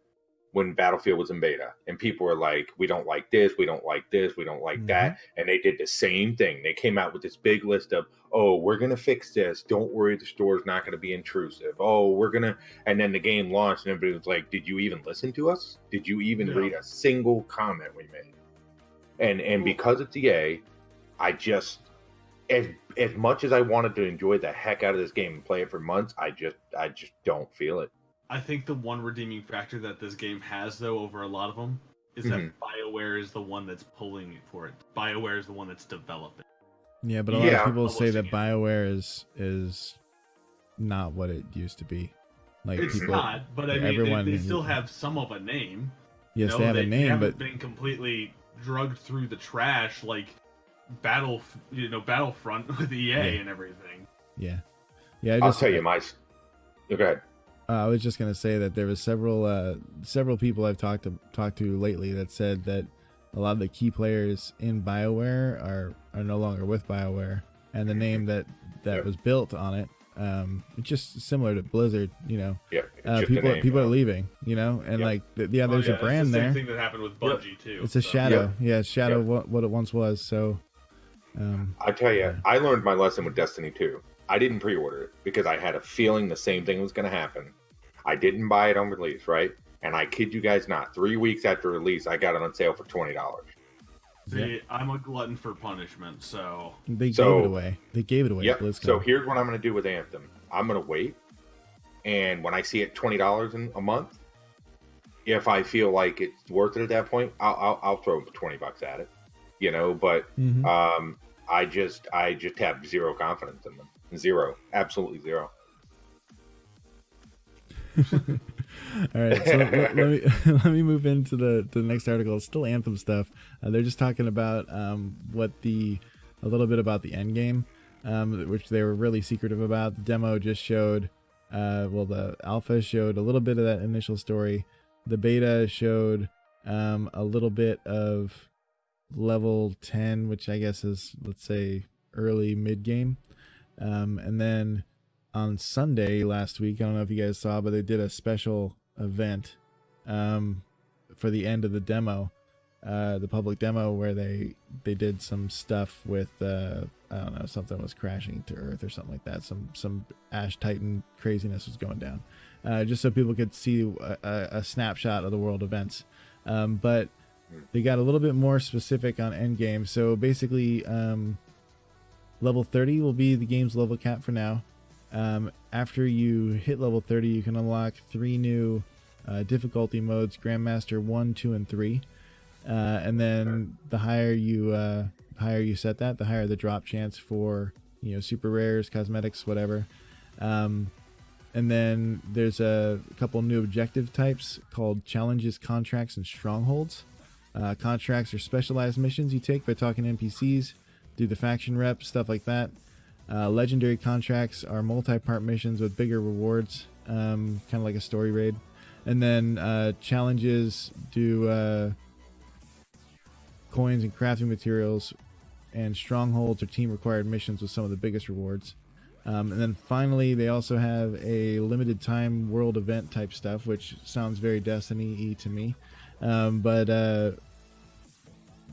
when Battlefield was in beta. And people were like, we don't like this, we don't like this, we don't like that. Mm-hmm. And they did the same thing. They came out with this big list of, oh, we're going to fix this. Don't worry, the store's not going to be intrusive. Oh, we're going to. And then the game launched, and everybody was like, did you even listen to us? Did you even Yeah. read a single comment we made? And and because it's EA, I just as as much as I wanted to enjoy the heck out of this game and play it for months, I just I just don't feel it. I think the one redeeming factor that this game has, though, over a lot of them, is Mhm. that BioWare is the one that's pulling it for it. BioWare is the one that's developing. Yeah, but a lot Yeah. of people say that Publishing BioWare is is not what it used to be. Like It's people, not, but I mean, everyone- they, they still have some of a name. yes, you know? they have a They name, haven't but been completely drugged through the trash like Battle, you know, Battlefront with EA Yeah. and everything. yeah, yeah. I I'll tell you my. s- Go ahead. Uh, I was just gonna say that there was several uh, several people I've talked to talked to lately that said that a lot of the key players in Bioware are are no longer with Bioware, and the name that that Yep. was built on it, um, just similar to Blizzard. You know, Yeah, uh, people name, people yeah. are leaving. You know, and Yep. like th- yeah, Oh, there's yeah, a brand it's the same there. thing that happened with Bungie too. It's a so. shadow. Yeah, it's shadow Yep. what what it once was. So, um, I tell you, Yeah. I learned my lesson with Destiny 2. I didn't pre-order it because I had a feeling the same thing was going to happen. I didn't buy it on release, right? And I kid you guys not, three weeks after release, I got it on sale for twenty dollars. See, I'm a glutton for punishment, so they So- gave it away. They gave it away. Yep. So here's what I'm going to do with Anthem. I'm going to wait, and when I see it twenty dollars in a month, if I feel like it's worth it at that point, I'll I'll, I'll throw twenty bucks at it, you know. But Mhm. um, I just I just have zero confidence in them. Zero, absolutely zero. All right, so let, let me let me move into the the next article. It's still Anthem stuff. Uh, they're just talking about um, what the a little bit about the end game, um, which they were really secretive about. The demo just showed, uh, well, the alpha showed a little bit of that initial story. The beta showed um, a little bit of level ten, which I guess is let's say early mid game, um, and then on Sunday last week. I don't know if you guys saw, but they did a special event um, for the end of the demo, uh, the public demo, where they they did some stuff with uh, I don't know something was crashing to Earth or something like that. Some some Ash Titan craziness was going down, uh, just so people could see a, a, a snapshot of the world events. Um, but they got a little bit more specific on endgame. So basically, um, level 30 will be the game's level cap for now. Um, after you hit level 30, you can unlock three new uh, difficulty modes: Grandmaster one, two, and three. Uh, and then the higher you uh, higher you set that, the higher the drop chance for you know super rares, cosmetics, whatever. Um, and then there's a couple new objective types called challenges, contracts, and strongholds. Uh, contracts are specialized missions you take by talking NPCs, do the faction rep, stuff like that. Uh, legendary contracts are multi-part missions with bigger rewards, um, kind of like a story raid. And then uh, challenges do uh, coins and crafting materials, and strongholds or team-required missions with some of the biggest rewards. Um, and then finally, they also have a limited time world event type stuff, which sounds very Destiny y to me. Um, but uh,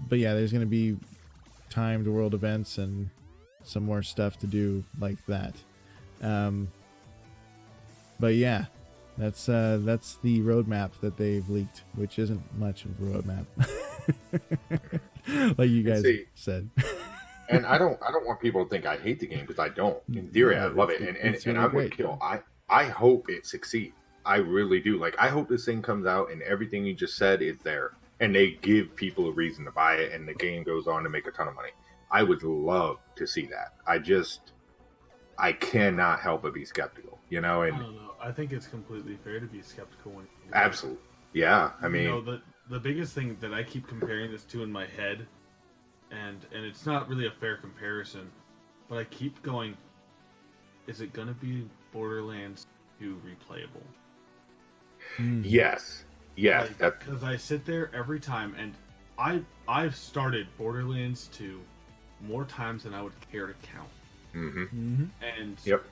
but yeah, there's going to be timed world events and some more stuff to do like that. Um, but yeah, that's uh, that's the roadmap that they've leaked, which isn't much of a roadmap, like you guys See, said. and I don't I don't want people to think I hate the game because I don't. In theory, I love it, and and, and with great. Kill. I I hope it succeeds. I really do. Like I hope this thing comes out and everything you just said is there, and they give people a reason to buy it, and the game goes on to make a ton of money. I would love to see that. I just I cannot help but be skeptical. you know, I and don't know. I think it's completely fair to be skeptical when. absolutely, yeah. I mean, you know, the the biggest thing that I keep comparing this to in my head, and and it's not really a fair comparison, but I keep going. Is it gonna be Borderlands 2 replayable? Mm. yes, yes, that, because I sit there every time, and I I've started Borderlands 2 more times than I would care to count, hmm hmm and Yep.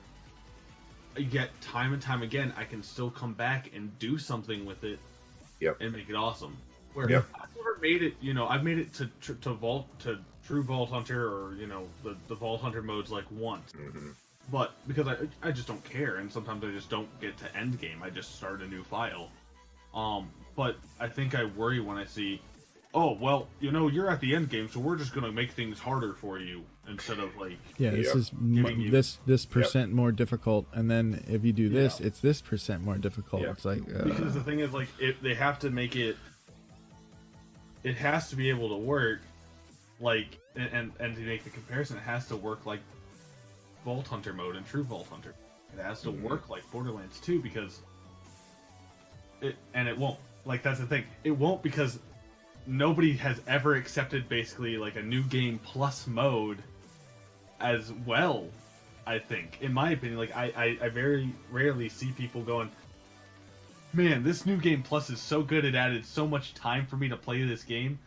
yet time and time again I can still come back and do something with it, Yep. and make it awesome. Where Yep. I've never made it, you know, I've made it to tr- to Vault to True Vault Hunter or you know the the Vault Hunter modes like once, hmm but because I I just don't care, and sometimes I just don't get to end game. I just start a new file. Um, but I think I worry when I see, oh well, you know, you're at the end game, so we're just gonna make things harder for you instead of like, Yeah, this is m- you- this this percent more difficult, and then if you do this, Yeah. it's this percent more difficult. Yeah. It's like uh, because the thing is like if they have to make it, it has to be able to work, like and and, and to make the comparison, it has to work like Vault Hunter mode and True Vault Hunter. It has to Mhm. work like Borderlands 2 because it and it won't. Like that's the thing. It won't because nobody has ever accepted basically like a new game plus mode as well. I think, in my opinion, like I, I, I very rarely see people going, "Man, this new game plus is so good. It added so much time for me to play this game."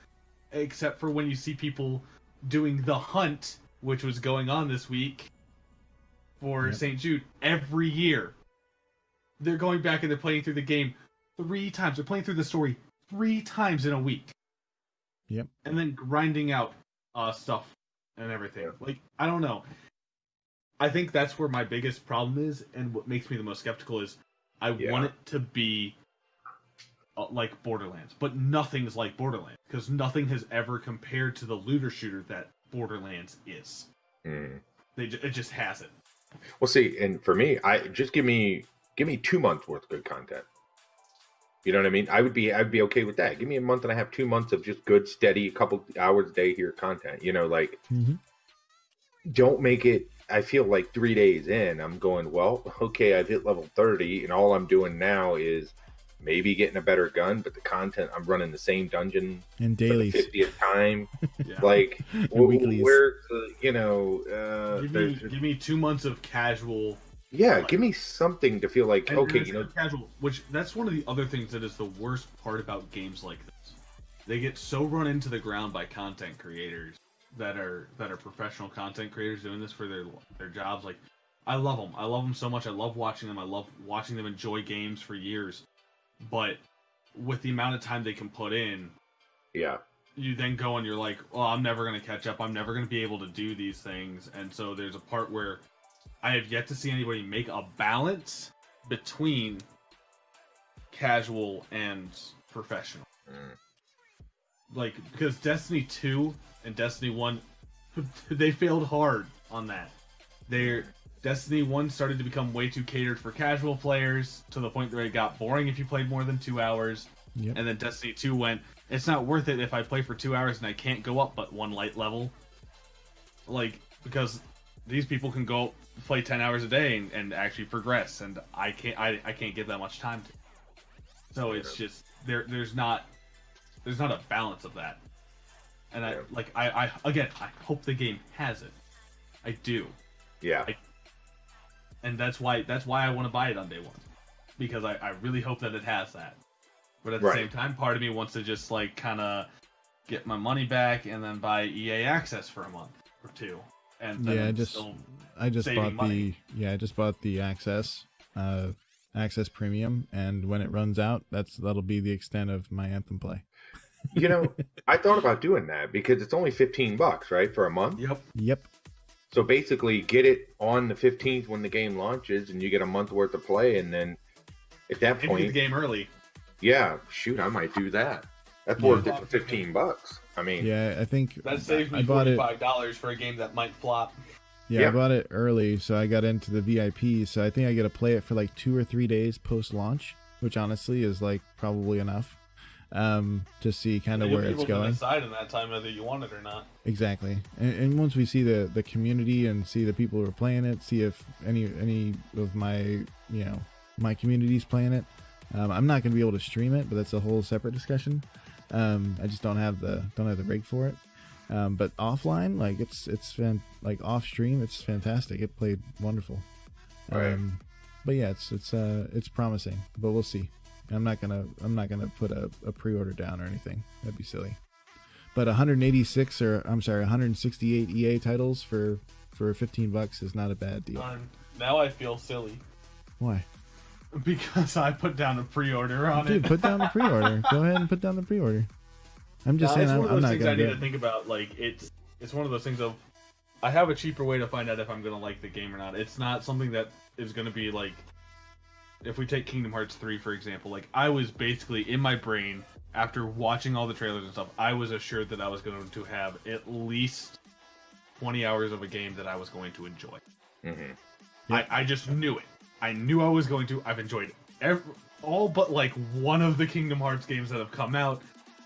Except for when you see people doing the hunt, which was going on this week for Yep. St. Jude every year. They're going back and they're playing through the game three times. They're playing through the story three times in a week. Yep. And then grinding out uh, stuff and everything. Like I don't know. I think that's where my biggest problem is, and what makes me the most skeptical is I Yeah. want it to be uh, like Borderlands, but nothing's like Borderlands because nothing has ever compared to the looter shooter that Borderlands is. mm They ju- it just hasn't. Well, see, and for me, I just give me give me two months worth of good content. You know what I mean? I would be I'd be okay with that. Give me a month and a half, two months of just good, steady, a couple hours a day here content. You know, like mhm. don't make it. I feel like three days in, I'm going well. Okay, I've hit level thirty, and all I'm doing now is maybe getting a better gun, but the content I'm running the same dungeon and for the dailies. fiftieth time. Yeah. Like, And wh- weeklies. you know? Uh, give me give me two months of casual yeah, give me something to feel like okay, you know, casual, which that's one of the other things that is the worst part about games like this. They get so run into the ground by content creators that are that are professional content creators doing this for their their jobs. Like, I love them. I love them so much. I love watching them. I love watching them enjoy games for years. But with the amount of time they can put in, yeah, you then go and you're like, "Oh, I'm never going to catch up. I'm never going to be able to do these things." And so there's a part where I have yet to see anybody make a balance between casual and professional. Mm. Like because Destiny 2 and Destiny 1 they failed hard on that. Their Destiny 1 started to become way too catered for casual players to the point where it got boring if you played more than 2 hours. Yep. And then Destiny 2 went, it's not worth it if I play for two hours and I can't go up but one light level. Like, because these people can go play 10 hours a day and, and actually progress, and I can't, I, I can't give that much time to. So it's just, there, there's not, there's not a balance of that. And I, Yeah. like, I, I, again, I hope the game has it. I do yeah, and that's why that's why I want to buy it on day one because I, I really hope that it has that. But at the Right. same time, part of me wants to just like kind of get my money back and then buy EA access for a month or two. And then Yeah, I'm just- still- I just bought money. the yeah, I just bought the access, uh, access premium, and when it runs out, that's that'll be the extent of my anthem play. you know, I thought about doing that because it's only fifteen bucks, right, for a month. Yep. Yep. So basically, get it on the fifteenth when the game launches, and you get a month worth of play, and then at that Maybe get point, the game early. yeah, shoot, I might do that. That's Yeah. worth it for fifteen bucks. I mean, Yeah, I think That saves me bought forty it. five dollars for a game that might flop. Yeah, I bought it early, so I got into the VIP. So I think I get to play it for like two or three days post launch, which honestly is like probably enough. Um, to see kind of where it's going. decide in that time whether you want it or not. Exactly, and, and once we see the the community and see the people who are playing it, see if any any of my you know my community's playing it. Um, I'm not going to be able to stream it, but that's a whole separate discussion. Um, I just don't have the don't have the rig for it. Um, but offline, like it's it's fan, like off stream, it's fantastic. It played wonderful. Right. Um, but yeah, it's it's uh it's promising, but we'll see. I'm not gonna I'm not gonna put a, a pre-order down or anything. That'd be silly. But 186 or I'm sorry, 168 EA titles for for 15 bucks is not a bad deal. Um, now I feel silly Why? because I put down a pre-order on Dude, it. Dude, put down the pre-order. Go ahead and put down the pre-order. I'm just saying it's I'm, one of those not things I gonna need do to it. think about. Like it's it's one of those things of I have a cheaper way to find out if I'm gonna like the game or not. It's not something that is gonna be like if we take Kingdom Hearts 3 for example, like I was basically in my brain after watching all the trailers and stuff, I was assured that I was going to have at least 20 hours of a game that I was going to enjoy. Mhm. I, I just knew it. I knew I was going to. I've enjoyed. Every, all but like one of the Kingdom Hearts games that have come out,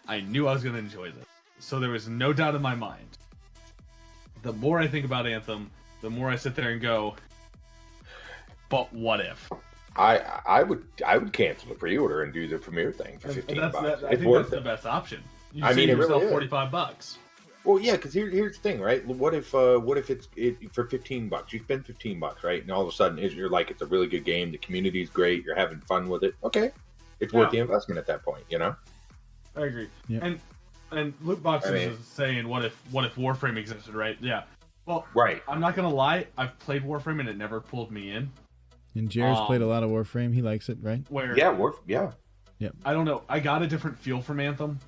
I knew I was going to enjoy this. So there was no doubt in my mind. The more I think about Anthem, the more I sit there and go, but what if? I I would I would cancel the pre-order and do the premiere thing for fifteen that's, bucks. that, I it's think that's it. the best option. You I save mean, it really yourself 45 bucks. Well, yeah, because here, here's the thing, right? What if uh, what if it's it, for fifteen bucks? You spend fifteen bucks, right? And all of a sudden, you're like, it's a really good game. The community's great. You're having fun with it. Okay, it's worth the investment at that point. You know? I agree. Yep. And and loot boxes I mean- is saying what if what if Warframe existed, right? Yeah. Well, Right. I'm not gonna lie. I've played Warframe and it never pulled me in. And Jared's played a Um, lot of Warframe. He likes it, right? Where Yeah. Worth. Yeah. Yeah. I don't know. I got a different feel from Anthem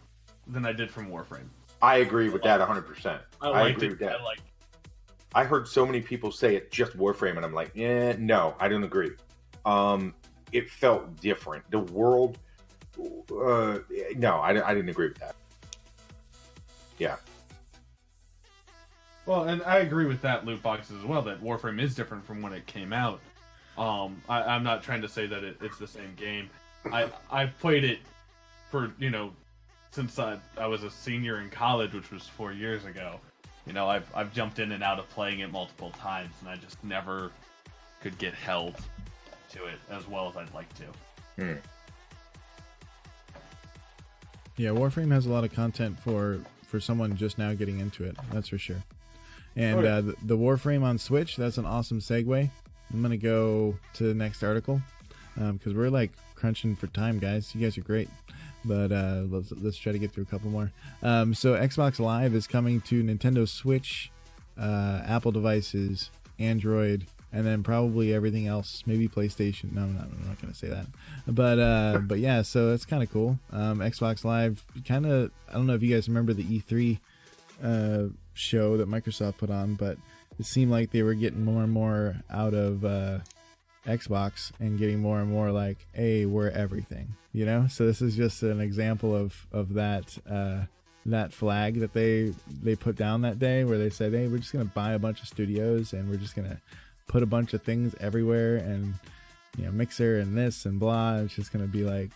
than I did from Warframe. I agree with that 100. percent I I agree it. with that. I like. I heard so many people say it's just Warframe, and I'm like, yeah, no, I don't agree. Um, it felt different. The world, uh, no, I, I didn't agree with that. Yeah, Well, and I agree with that loot boxes as well. That Warframe is different from when it came out. Um, I, I'm not trying to say that it, it's the same game. I I've played it for you know since I I was a senior in college, which was four years ago. You know, I've I've jumped in and out of playing it multiple times, and I just never could get held to it as well as I'd like to. Yeah, Warframe has a lot of content for for someone just now getting into it. That's for sure. And Oh, uh, the, the Warframe on Switch, that's an awesome segue. I'm gonna go to the next article because we're like crunching for time, guys. You guys are great, but uh, let's let's try to get through a couple more. Um, so Xbox Live is coming to Nintendo Switch, uh, Apple devices, Android, and then probably everything else. Maybe PlayStation. No, I'm not, I'm not gonna say that. But uh, but yeah, so that's kind of cool. Um, Xbox Live, kind of. I don't know if you guys remember the E3 uh, show that Microsoft put on, but it seemed like they were getting more and more out of uh, Xbox and getting more and more like, "Hey, we're everything," you know. So this is just an example of of that uh, that flag that they they put down that day, where they said, "Hey, we're just gonna buy a bunch of studios and we're just gonna put a bunch of things everywhere and you know mixer and this and blah." It's just gonna be like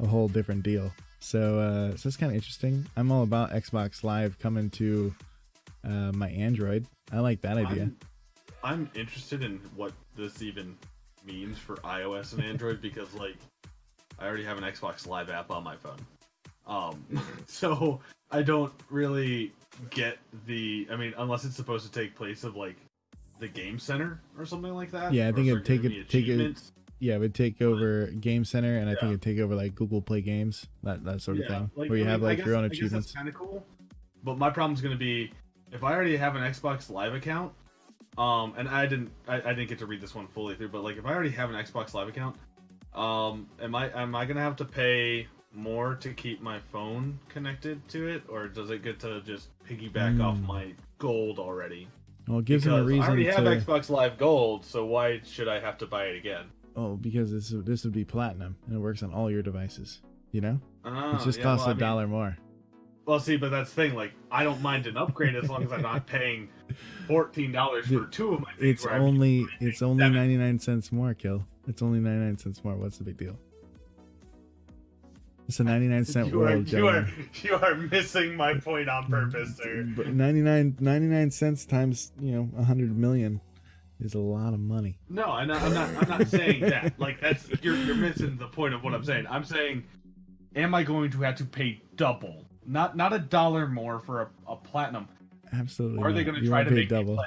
a whole different deal. So uh, so it's kind of interesting. I'm all about Xbox Live coming to uh, my Android. I like that idea. I'm, I'm interested in what this even means for iOS and Android because, like, I already have an Xbox Live app on my phone. Um, so I don't really get the. I mean, unless it's supposed to take place of like the Game Center or something like that. Yeah, I think it'd take it- take it- Yeah, it would take over Game Center, and I think it'd take over like Google Play Games, that that sort of thing, like, where you I have mean, I like guess- your own achievements. Kind of cool. But my problem's gonna be if I already have an Xbox Live account, um, and I didn't, I, I didn't get to read this one fully through, but like if I already have an Xbox Live account, um, am I am I gonna have to pay more to keep my phone connected to it, or does it get to just piggyback off Mm. my gold already? Well, it gives them a Because I reason already to. have Xbox Live Gold, so why should I have to buy it again? Oh, because this this would be platinum, and it works on all your devices. You know, Ah, it just yeah, costs well, a I mean- dollar more. Well, see, but that's the thing. Like, I don't mind an upgrade as long as I'm not paying fourteen dollars for two of my. It's only it's only ninety nine cents more, kill. It's only ninety nine cents more. What's the big deal? It's a 99 cent You are, world, you are you are missing my point on purpose, sir. But 99, 99 cents times you know 100 million is a lot of money. No, I'm not. I'm not. I'm not saying that. Like that's you're you're missing the point of what I'm saying. I'm saying, am I going to have to pay double? Not not a dollar more for a, a platinum. Absolutely. Or are they going to try to pay make double?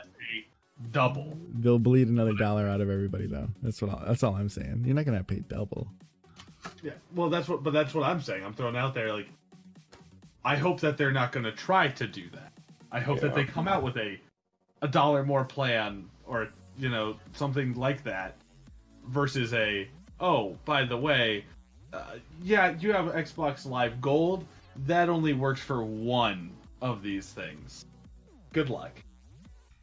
double? They'll bleed another dollar out of everybody though. That's what. I, that's all I'm saying. You're not gonna pay double. Yeah. Well, that's what. But that's what I'm saying. I'm throwing out there like, I hope that they're not going to try to do that. I hope that they come out with a a dollar more plan or you know something like that versus a oh by the way uh, yeah you have xbox live gold that only works for one of these things. Good luck.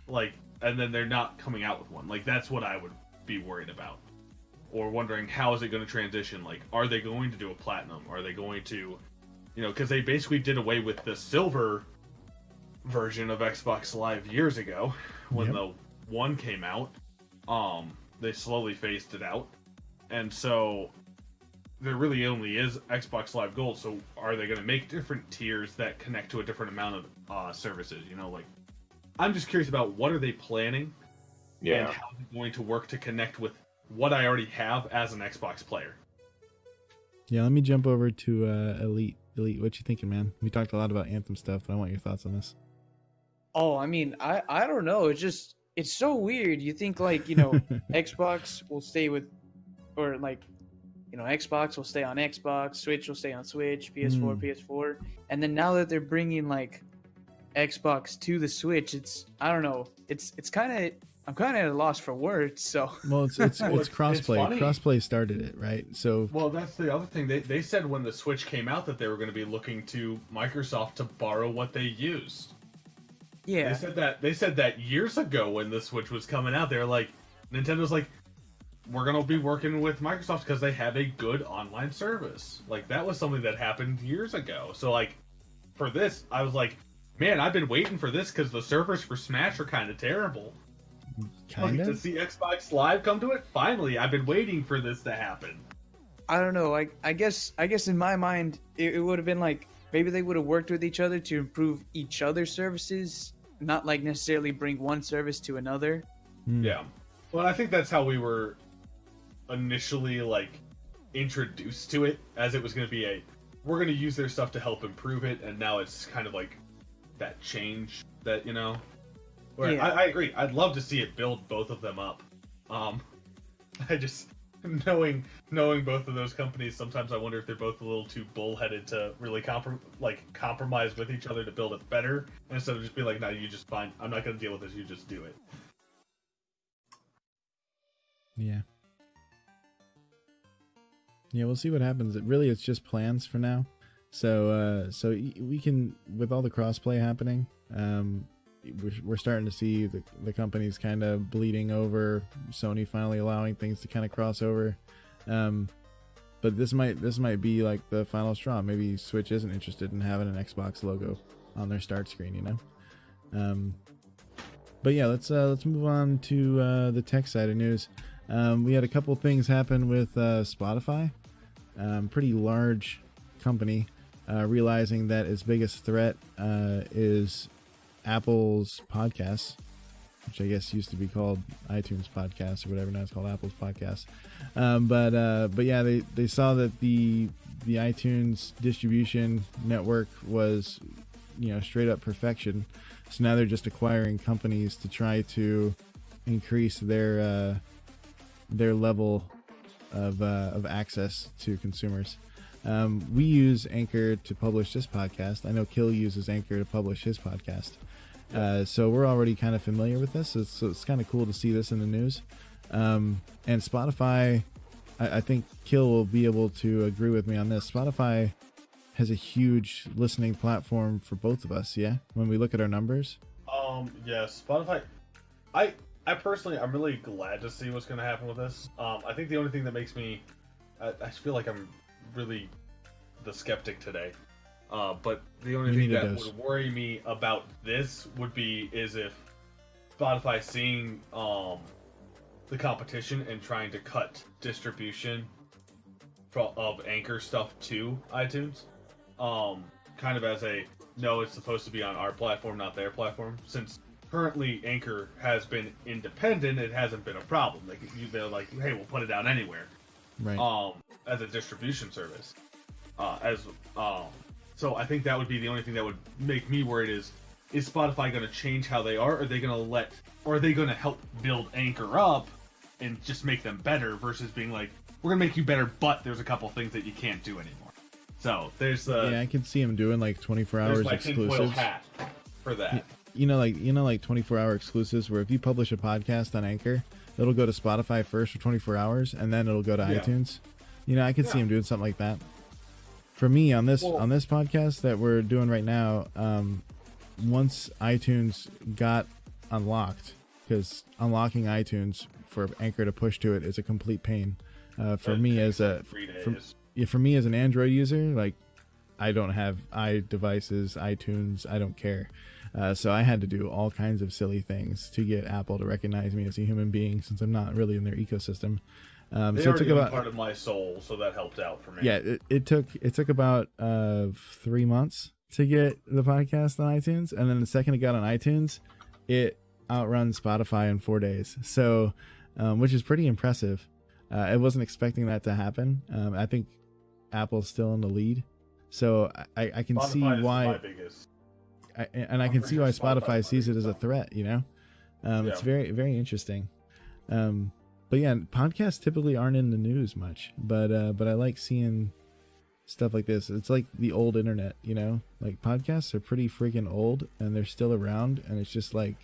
Like and then they're not coming out with one. Like that's what i would be worried about. Or wondering how is it going to transition? Like are they going to do a platinum? Are they going to you know because they basically did away with the silver version of xbox live years ago when Yep. the one came out. Um they slowly phased it out. And so there really only is xbox live gold so are they going to make different tiers that connect to a different amount of uh, services you know like i'm just curious about what are they planning and Yeah. how they're going to work to connect with what i already have as an xbox player Yeah, let me jump over to uh, Elite. Elite, what you thinking, man? We talked a lot about Anthem stuff, but I want your thoughts on this. Oh, I mean, I I don't know. It's just it's so weird. You think like you know Xbox will stay with, or like, you know Xbox will stay on Xbox, Switch will stay on Switch, PS4 Hmm. PS4, and then now that they're bringing like Xbox to the Switch, it's I don't know. It's it's kind of I'm kind of at a loss for words. So Well, it's it's, it's it's- it's crossplay. crossplay started it, right? So well that's the other thing they, they said when the switch came out that they were going to be looking to microsoft to borrow what they used Yeah. They said that they said that years ago when the Switch was coming out. They were like, Nintendo's like, we're gonna be working with Microsoft because they have a good online service. Like that was something that happened years ago. So like, for this, I was like, man, I've been waiting for this because the servers for Smash are kind of terrible. kind like, to see Xbox Live come to it, finally, I've been waiting for this to happen. I don't know. I I guess I guess in my mind it, it would have been like maybe they would have worked with each other to improve each other's services, not like necessarily bring one service to another. Hmm. Yeah. Well, I think that's how we were initially like introduced to it, as it was going to be a we're going to use their stuff to help improve it, and now it's kind of like that change that you know. Where Yeah. I, I agree, I'd love to see it build both of them up. Um, I just knowing knowing both of those companies, sometimes I wonder if they're both a little too bullheaded to really comprom- like compromise with each other to build it better, instead of just being like, "No, you just fine. I'm not going to deal with this. You just do it." Yeah. Yeah, we'll see what happens. It really, it's just plans for now. So, uh, so we can, with all the crossplay happening, um, we're, we're starting to see the, the companies kind of bleeding over. Sony finally allowing things to kind of cross over. Um, but this might this might be like the final straw. Maybe Switch isn't interested in having an Xbox logo on their start screen. You know. Um, but yeah, let's uh, let's move on to uh, the tech side of news. Um, we had a couple things happen with uh, Spotify, um, pretty large company, uh, realizing that its biggest threat uh, is Apple's podcasts, which I guess used to be called iTunes Podcasts or whatever. Now it's called Apple's Podcasts. Um, but uh, but yeah, they, they saw that the the iTunes distribution network was you know straight up perfection. So now they're just acquiring companies to try to increase their uh, their level of uh, of access to consumers. Um, we use Anchor to publish this podcast. I know Kill uses Anchor to publish his podcast. Uh, so we're already kind of familiar with this. So it's, so it's kind of cool to see this in the news. Um, and Spotify, I, I think Kill will be able to agree with me on this. Spotify has a huge listening platform for both of us. Yeah, when we look at our numbers. Um, yeah, Spotify. I I personally, I'm really glad to see what's going to happen with this. Um, I think the only thing that makes me, I, I feel like I'm really the skeptic today. Uh, but the only You thing that would worry me about this would be is if Spotify seeing um the competition and trying to cut distribution pro- of Anchor stuff to iTunes, um, kind of as a no, it's supposed to be on our platform, not their platform. Since currently Anchor has been independent, it hasn't been a problem. Like they're like, hey, we'll put it out anywhere, Right. um, as a distribution service. Uh, as um, so I think that would be the only thing that would make me worried is is Spotify going to change how they are? Are they going to let, or are they going to help build Anchor up and just make them better versus being like, we're going to make you better, but there's a couple things that you can't do anymore. So there's uh, yeah, I can see him doing like 24 there's hours my exclusives. hat for that. You know, like you know, like 24 hour exclusives, where if you publish a podcast on Anchor, it'll go to Spotify first for 24 hours, and then it'll go to Yeah. iTunes. You know, I could see Yeah. him doing something like that. For me, on this Well- on this podcast that we're doing right now, um, once iTunes got unlocked, because unlocking iTunes for Anchor to push to it is a complete pain. Uh, for me, as a for- yeah, for me as an Android user, like I don't have i devices, iTunes, I don't care. Uh, so I had to do all kinds of silly things to get Apple to recognize me as a human being, since I'm not really in their ecosystem. Um, they so it took about part of my soul, so that helped out for me. yeah, it, it took it took about uh, three months to get the podcast on iTunes, and then the second it got on iTunes, it outruns Spotify in four days. So, um, which is pretty impressive. Uh, I wasn't expecting that to happen. Um, I think Apple's still in the lead, so I, I can Spotify see why, biggest. I, and I can see why Spotify sees it as a threat. You know, um, it's very very interesting. Um, but yeah, podcasts typically aren't in the news much, but uh, but I like seeing stuff like this. It's like the old internet, you know. Like podcasts are pretty freaking old, and they're still around, and it's just like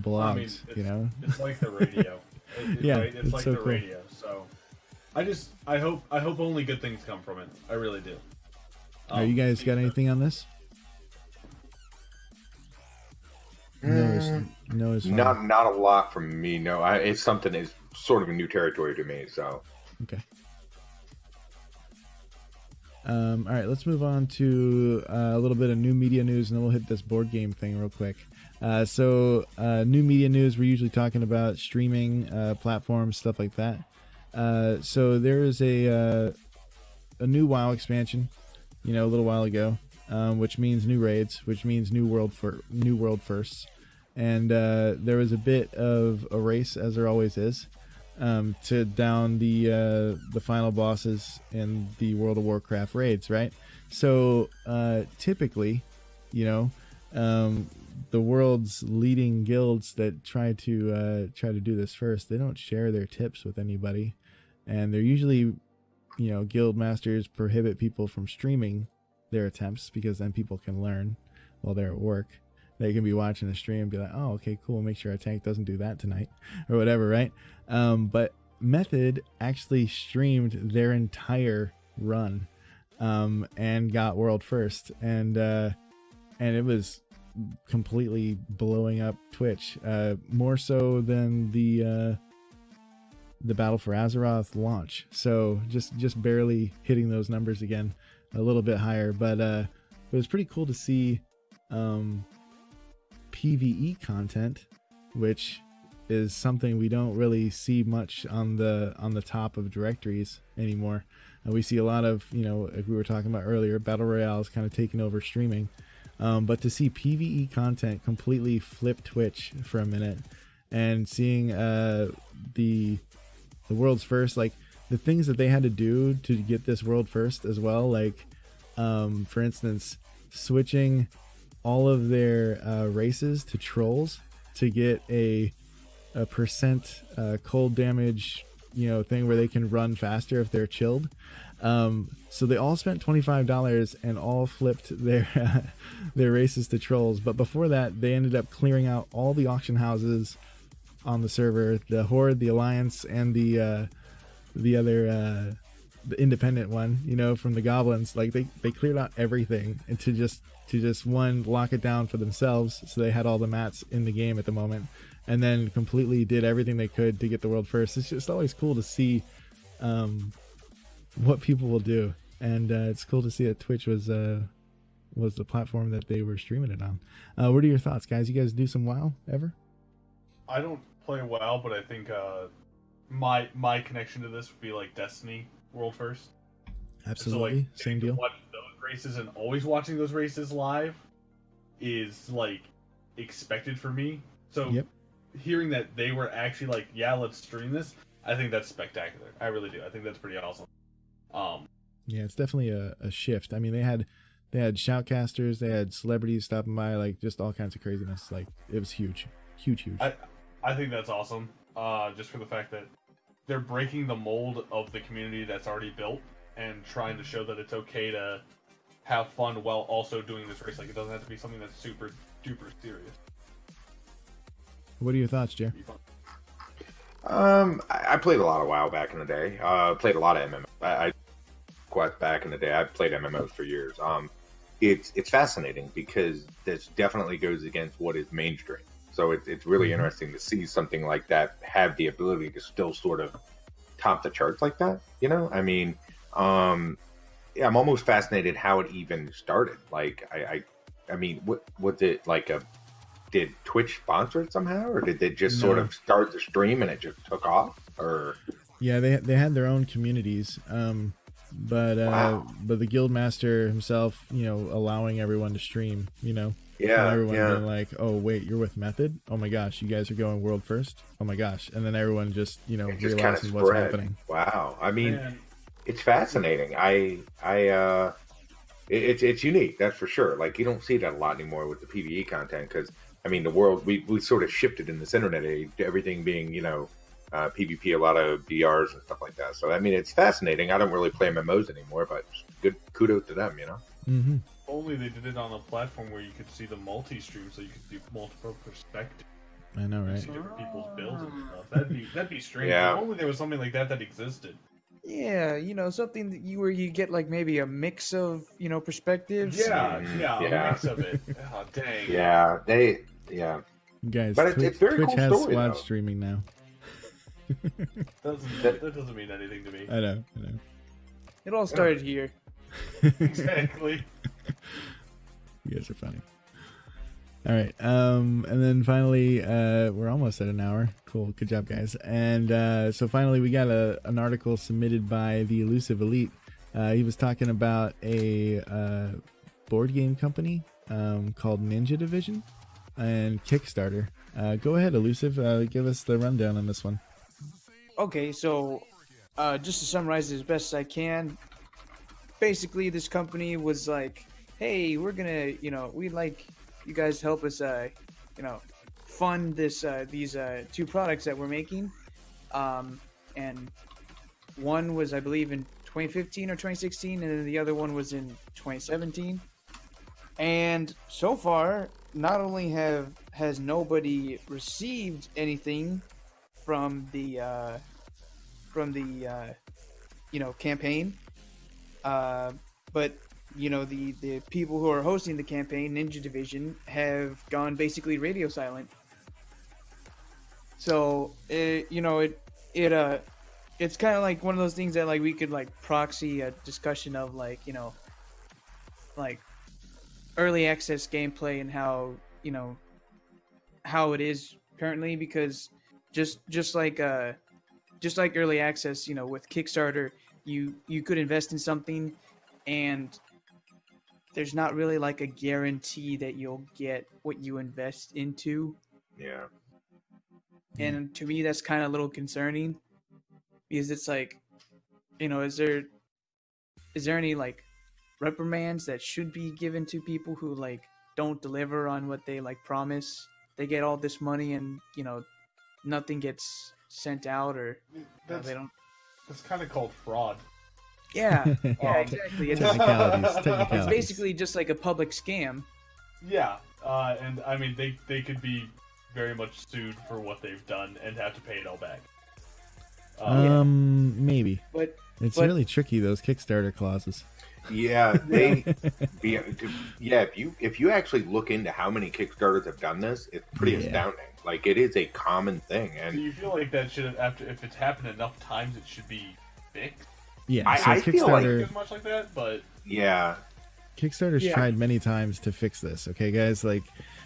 blogs, I mean, you know. It's like the radio. It- it- Yeah, right? it's, it's like so the cool. radio. So, I just, I hope, I hope only good things come from it. I really do. Are Um, you guys got anything on this? No, it's, no, it's fine. Not not a lot from me. No, I, it's something that's sort of a new territory to me. So Okay. Um, all right, let's move on to uh, a little bit of new media news, and then we'll hit this board game thing real quick. Uh, so, uh, new media news, we're usually talking about streaming uh, platforms, stuff like that. Uh, so, there is a uh, a new WoW expansion, you know, a little while ago, um, which means new raids, which means new world for new world firsts, and uh, there was a bit of a race, as there always is um, to down the uh, the final bosses in the World of Warcraft raids, right? So uh, typically, you know, um, the world's leading guilds that try to uh, try to do this first, they don't share their tips with anybody, and they're usually, you know, guild masters prohibit people from streaming their attempts because then people can learn while they're at work. They can be watching the stream and be like, oh, okay, cool. Make sure our tank doesn't do that tonight or whatever, right? Um, but Method actually streamed their entire run um, and got world first, and uh, and it was completely blowing up Twitch, uh, more so than the uh, the Battle for Azeroth launch. So just just barely hitting those numbers again, a little bit higher, but uh, it was pretty cool to see um, PVE content, which is something we don't really see much on the on the top of directories anymore. Uh, we see a lot of you know, like we were talking about earlier, battle royale is kind of taking over streaming. Um, but to see PVE content completely flip Twitch for a minute and seeing uh, the the world's first, like the things that they had to do to get this world first as well, like um, for instance, switching all of their uh, races to trolls to get a a percent uh, cold damage, you know, thing where they can run faster if they're chilled. Um, so they all spent twenty five dollars and all flipped their their races to trolls. But before that, they ended up clearing out all the auction houses on the server, the Horde, the Alliance, and the uh, the other uh, the independent one. You know, from the goblins. Like they they cleared out everything to just to just one lock it down for themselves. So they had all the mats in the game at the moment and then completely did everything they could to get the world first. It's just always cool to see um, what people will do, and uh, it's cool to see that Twitch was uh, was the platform that they were streaming it on. Uh, what are your thoughts, guys? You guys do some WoW ever? I don't play WoW, but I think uh, my my connection to this would be like Destiny. world first. Absolutely, so, like, same deal. Watch races and always watching those races live is like expected for me. So Yep. hearing that they were actually like, yeah, let's stream this, I think that's spectacular. I really do. I think that's pretty awesome. Um, Yeah, it's definitely a, a shift. I mean, they had they had shoutcasters, they had celebrities stopping by, like just all kinds of craziness. Like it was huge, huge, huge. I I think that's awesome. Uh, just for the fact that they're breaking the mold of the community that's already built and trying to show that it's okay to have fun while also doing this race. Like it doesn't have to be something that's super duper serious. what are your thoughts, Jer? Um, I, I played a lot of WoW back in the day. Uh, played a lot of MMO. I, I quite back in the day. I played MMOs for years. Um, it's it's fascinating because this definitely goes against what is mainstream. So it's it's really Mhm. interesting to see something like that have the ability to still sort of top the charts like that. You know, I mean, um, yeah, I'm almost fascinated how it even started. Like, I, I, I mean, what was it like a? Did Twitch sponsor it somehow, or did they just sort of start the stream and it just took off? Or Yeah, they they had their own communities, um, but uh, Wow. but the guild master himself, you know, allowing everyone to stream, you know, yeah, and everyone yeah. being like, oh wait, you're with Method? Oh my gosh, you guys are going world first? Oh my gosh, and then everyone just you know it just kind of realizing what's happening. Wow, I mean, And it's fascinating. I, I, uh, it, it's it's unique, that's for sure. Like you don't see that a lot anymore with the PVE content because I mean, the world we we sort of shifted in this internet age to everything being you know. Uh, PvP, a lot of BRs and stuff like that. So I mean, it's fascinating. I don't really play MMOs anymore, but good kudos to them. You know. hmm only they did it on a platform where you could see the multi-stream, so you could do multiple perspectives, I know, right? see different people's builds and stuff. That'd be that'd be strange. Yeah. If only there was something like that that existed. Yeah, you know, something that you where you get like maybe a mix of you know perspectives. Yeah, yeah, yeah. a mix of it. Oh, dang. Yeah, they. Yeah, Guys, But Twitch, it's very Twitch cool has story, squad though. streaming now. Doesn't, That- that doesn't mean anything to me. I know, I know. It all started here. exactly. You guys are funny. All right. Um, and then finally, uh, we're almost at an hour. Cool. Good job, guys. And uh, so finally, we got a, an article submitted by the Elusive Elite. Uh, he was talking about a uh, board game company um, called Ninja Division and Kickstarter. Uh, go ahead, Elusive. Uh, give us the rundown on this one. Okay, so uh, just to summarize as best as I can, basically this company was like, "Hey, we're gonna, you know, we'd like you guys help us, uh, you know, fund this uh, these uh, two products that we're making." Um, and one was, I believe, in 2015 or 2016, and then the other one was in 2017. And so far, not only have has nobody received anything from the uh, from the uh, you know campaign, uh, but you know the the people who are hosting the campaign, Ninja Division, have gone basically radio silent. So it, you know it it uh it's kind of like one of those things that like we could like proxy a discussion of like you know like early access gameplay and how you know how it is currently because just just like uh just like early access you know with kickstarter you you could invest in something and there's not really like a guarantee that you'll get what you invest into Yeah. and to me that's kind of a little concerning because it's like you know is there is there any like reprimands that should be given to people who like don't deliver on what they like promise they get all this money and you know nothing gets sent out or you know, they don't that's kind of called fraud. yeah yeah Um, exactly it's, technicalities. it's basically just like a public scam Yeah, uh, and I mean they they could be very much sued for what they've done and have to pay it all back. Uh, yeah. Um, maybe but it's But- really tricky those Kickstarter clauses. Yeah, they. be, yeah, if you if you actually look into how many Kickstarters have done this, it's pretty Yeah. astounding. Like it is a common thing, do and you feel like that should have after if it's happened enough times it should be fixed? Yeah, I- so I feel like Kickstarter As much like that, but yeah, Kickstarter's Yeah. tried many times to fix this. Okay, guys, like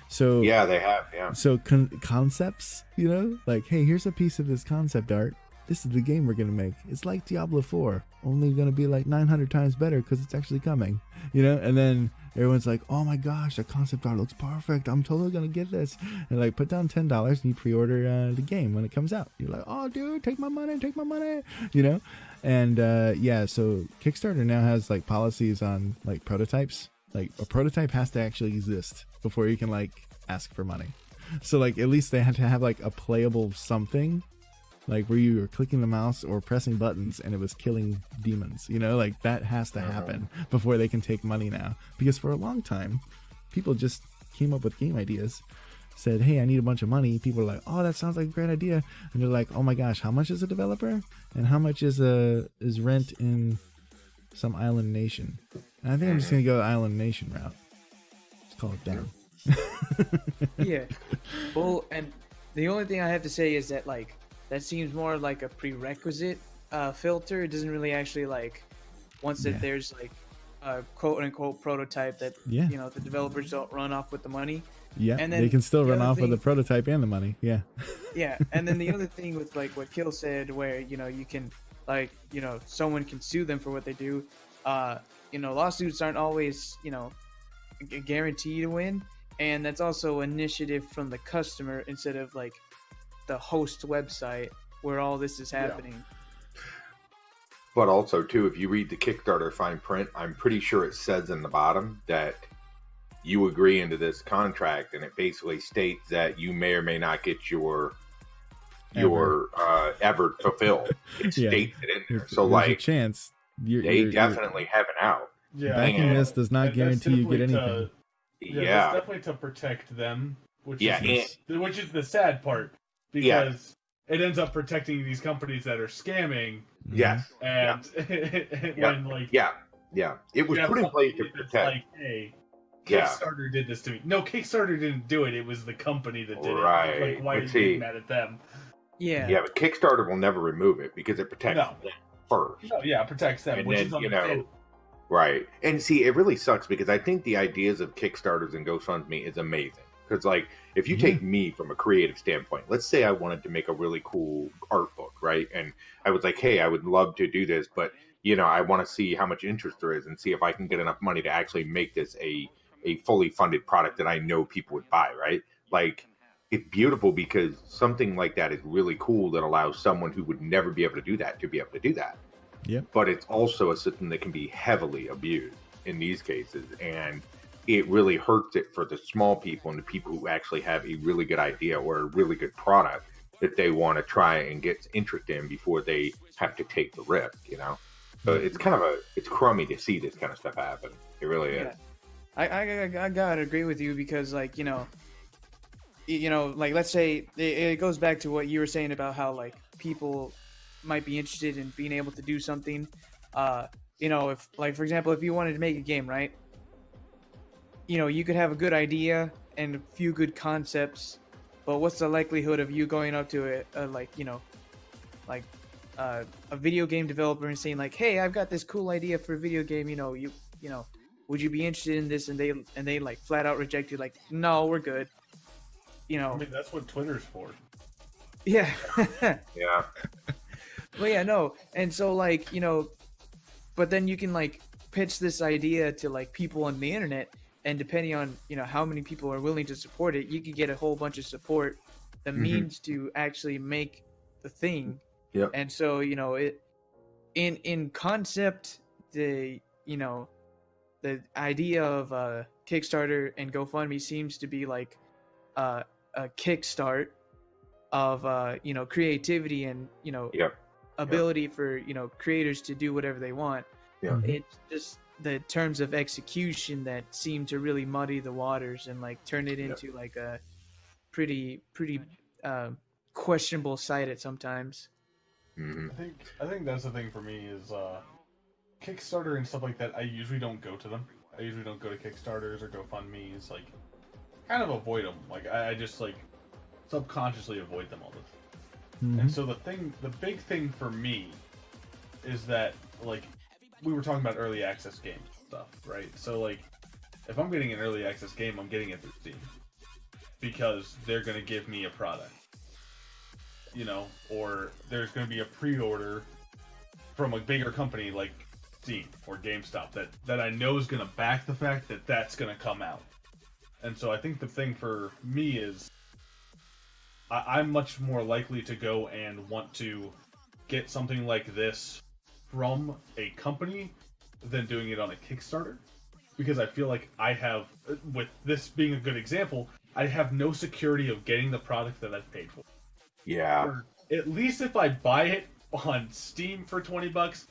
so yeah, they have. Yeah, so con- concepts, you know, like hey, here's a piece of this concept art. this is the game we're gonna make. It's like Diablo 4, only gonna be like 900 times better because it's actually coming, you know. And then everyone's like, oh my gosh, the concept art looks perfect. I'm totally gonna get this. And like, put down ten dollars and you pre-order uh, the game when it comes out. You're like, oh dude, take my money, take my money, you know. And uh, yeah, so Kickstarter now has like policies on like prototypes. Like a prototype has to actually exist before you can like ask for money. So like at least they had to have like a playable something like where you were clicking the mouse or pressing buttons and it was killing demons you know like that has to happen before they can take money now because for a long time people just came up with game ideas said hey i need a bunch of money people are like oh that sounds like a great idea and they're like oh my gosh how much is a developer and how much is a is rent in some island nation and i think i'm just gonna go the island nation route let's call it down yeah. Well, and the only thing I have to say is that like that seems more like a prerequisite uh, filter. It doesn't really actually like once that Yeah. there's like a quote unquote prototype that Yeah. you know the developers don't run off with the money. Yeah And they can still the run other off with the prototype and the money yeah Yeah, and then the other thing with like what Kill said, where you know you can like you know someone can sue them for what they do. Uh, you know lawsuits aren't always you know a guarantee to win, and that's also initiative from the customer instead of like the host website where all this is happening. But also, too, if you read the Kickstarter fine print, I'm pretty sure it says in the bottom that you agree into this contract, and it basically states that you may or may not get your your uh, ever fulfilled. It Yeah. states it in there. There's- So, there's a like, chance you're, they you're- you're- definitely have an out. Yeah, backing this does not guarantee you get anything to- yeah, Yeah. that's definitely to protect them, which Yeah, is the, which is the sad part Yeah. because it ends up protecting these companies that are scamming, Yes. and when like Yeah. Yeah. It was put in place to protect. Like, hey, Yeah. Kickstarter did this to me. No, Kickstarter didn't do it. It was the company that did Right, it. Like, why but are you see- mad at them? Yeah, Yeah, but Kickstarter will never remove it because it protects No. them first. No, yeah, it protects them, And which then, is you know. Right. And see, it really sucks because I think the ideas of Kickstarters and GoFundMe is amazing. Because, like, if you Yeah. take me from a creative standpoint, let's say I wanted to make a really cool art book, right? And I was like, hey, I would love to do this, but, you know, I want to see how much interest there is and see if I can get enough money to actually make this a, a fully funded product that I know people would buy, right? Like, it's beautiful because something like that is really cool that allows someone who would never be able to do that to be able to do that Yep. but it's also a system that can be heavily abused in these cases and it really hurts it for the small people and the people who actually have a really good idea or a really good product that they want to try and get interest in before they have to take the risk you know so it's kind of a it's crummy to see this kind of stuff happen it really is Yeah. I, I, I- gotta agree with you because like you know you know like let's say it, it goes back to what you were saying about how like people might be interested in being able to do something. Uh you know if like for example if you wanted to make a game right? You know you could have a good idea and a few good concepts but what's the likelihood of you going up to a, a like you know like uh, a video game developer and saying like hey i've got this cool idea for a video game you know you you know would you be interested in this? And they and they like flat out reject you like no we're good. You know. I know mean, that's what Twitter's for. yeah. Yeah. Well yeah no. And so like you know but then you can like pitch this idea to like people on the internet and depending on you know how many people are willing to support it you could get a whole bunch of support that Mhm. means to actually make the thing. Yeah and so you know it in in concept the you know the idea of uh kickstarter and gofundme seems to be like uh, a kickstart of uh you know creativity and you know Yep. ability for you know creators to do whatever they want Yeah. Mhm. it's just the terms of execution that seem to really muddy the waters and like turn it Yep. into like a pretty pretty uh, questionable site at sometimes hmm I think I think that's the thing for me is uh, Kickstarter and stuff like that. I usually don't go to them. I usually don't go to Kickstarters or GoFundMe's. Like, kind of avoid them. Like, I, I just like subconsciously avoid them all the time. Mhm. And so the thing, the big thing for me, is that like we were talking about early access game stuff, right? So like, if I'm getting an early access game, I'm getting it through Steam because they're gonna give me a product. you know, or there's going to be a pre-order from a bigger company like Steam or GameStop that that I know is going to back the fact that that's going to come out. And so I think the thing for me is I, I'm much more likely to go and want to get something like this from a company than doing it on a Kickstarter because I feel like I have, with this being a good example, I have no security of getting the product that I've paid for. Yeah. Or at least if I buy it on Steam for 20 bucks,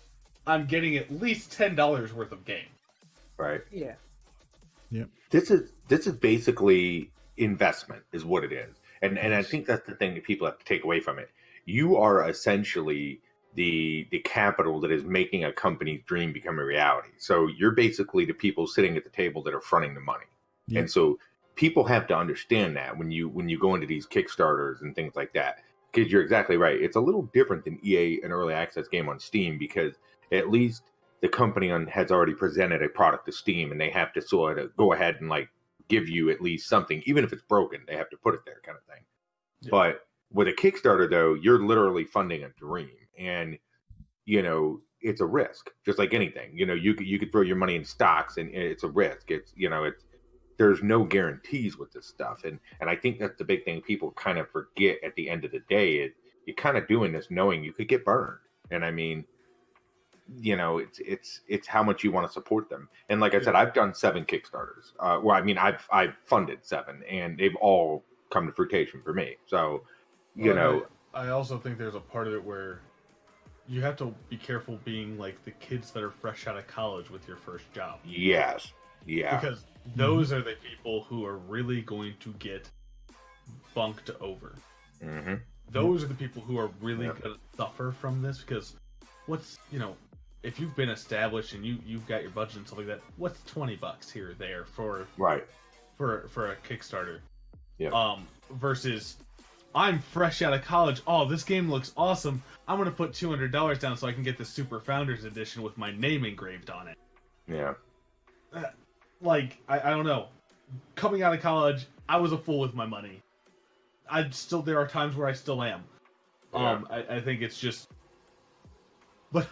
I'm getting at least $10 worth of game. Right. Yeah. This is this is basically investment, is what it is, and and I think that's the thing that people have to take away from it. You are essentially the the capital that is making a company's dream become a reality. So you're basically the people sitting at the table that are fronting the money. Yeah. And so people have to understand that when you when you go into these Kickstarters and things like that. Because you're exactly right. It's a little different than EA an early access game on Steam because at least the company on, has already presented a product to Steam and they have to sort of go ahead and like give you at least something, even if it's broken, they have to put it there kind of thing. Yeah. But with a Kickstarter though, you're literally funding a dream and you know, it's a risk, just like anything. You know, you could you could throw your money in stocks and it's a risk. It's you know, it's there's no guarantees with this stuff. And and I think that's the big thing people kind of forget at the end of the day is you're kind of doing this knowing you could get burned. And I mean, you know, it's it's it's how much you want to support them. And like I said, I've done seven Kickstarters. Uh, well, I mean, I've I've funded seven, and they've all come to fruition for me. So, you Well, know, I, I also think there's a part of it where you have to be careful being like the kids that are fresh out of college with your first job. yes, yeah, Because those are the people who are really going to get bunked over. hmm Those are the people who are really going to suffer from this because what's, you know, if you've been established and you you've got your budget and stuff like that, what's 20 bucks here or there for right, for for a Kickstarter. Yep. Um, versus I'm fresh out of college. Oh, this game looks awesome. I'm gonna put two hundred dollars down so I can get the Super Founders Edition with my name engraved on it. yeah, Like I, I don't know. Coming out of college, I was a fool with my money. I still there are times where I still am. Um, I, I think it's just, but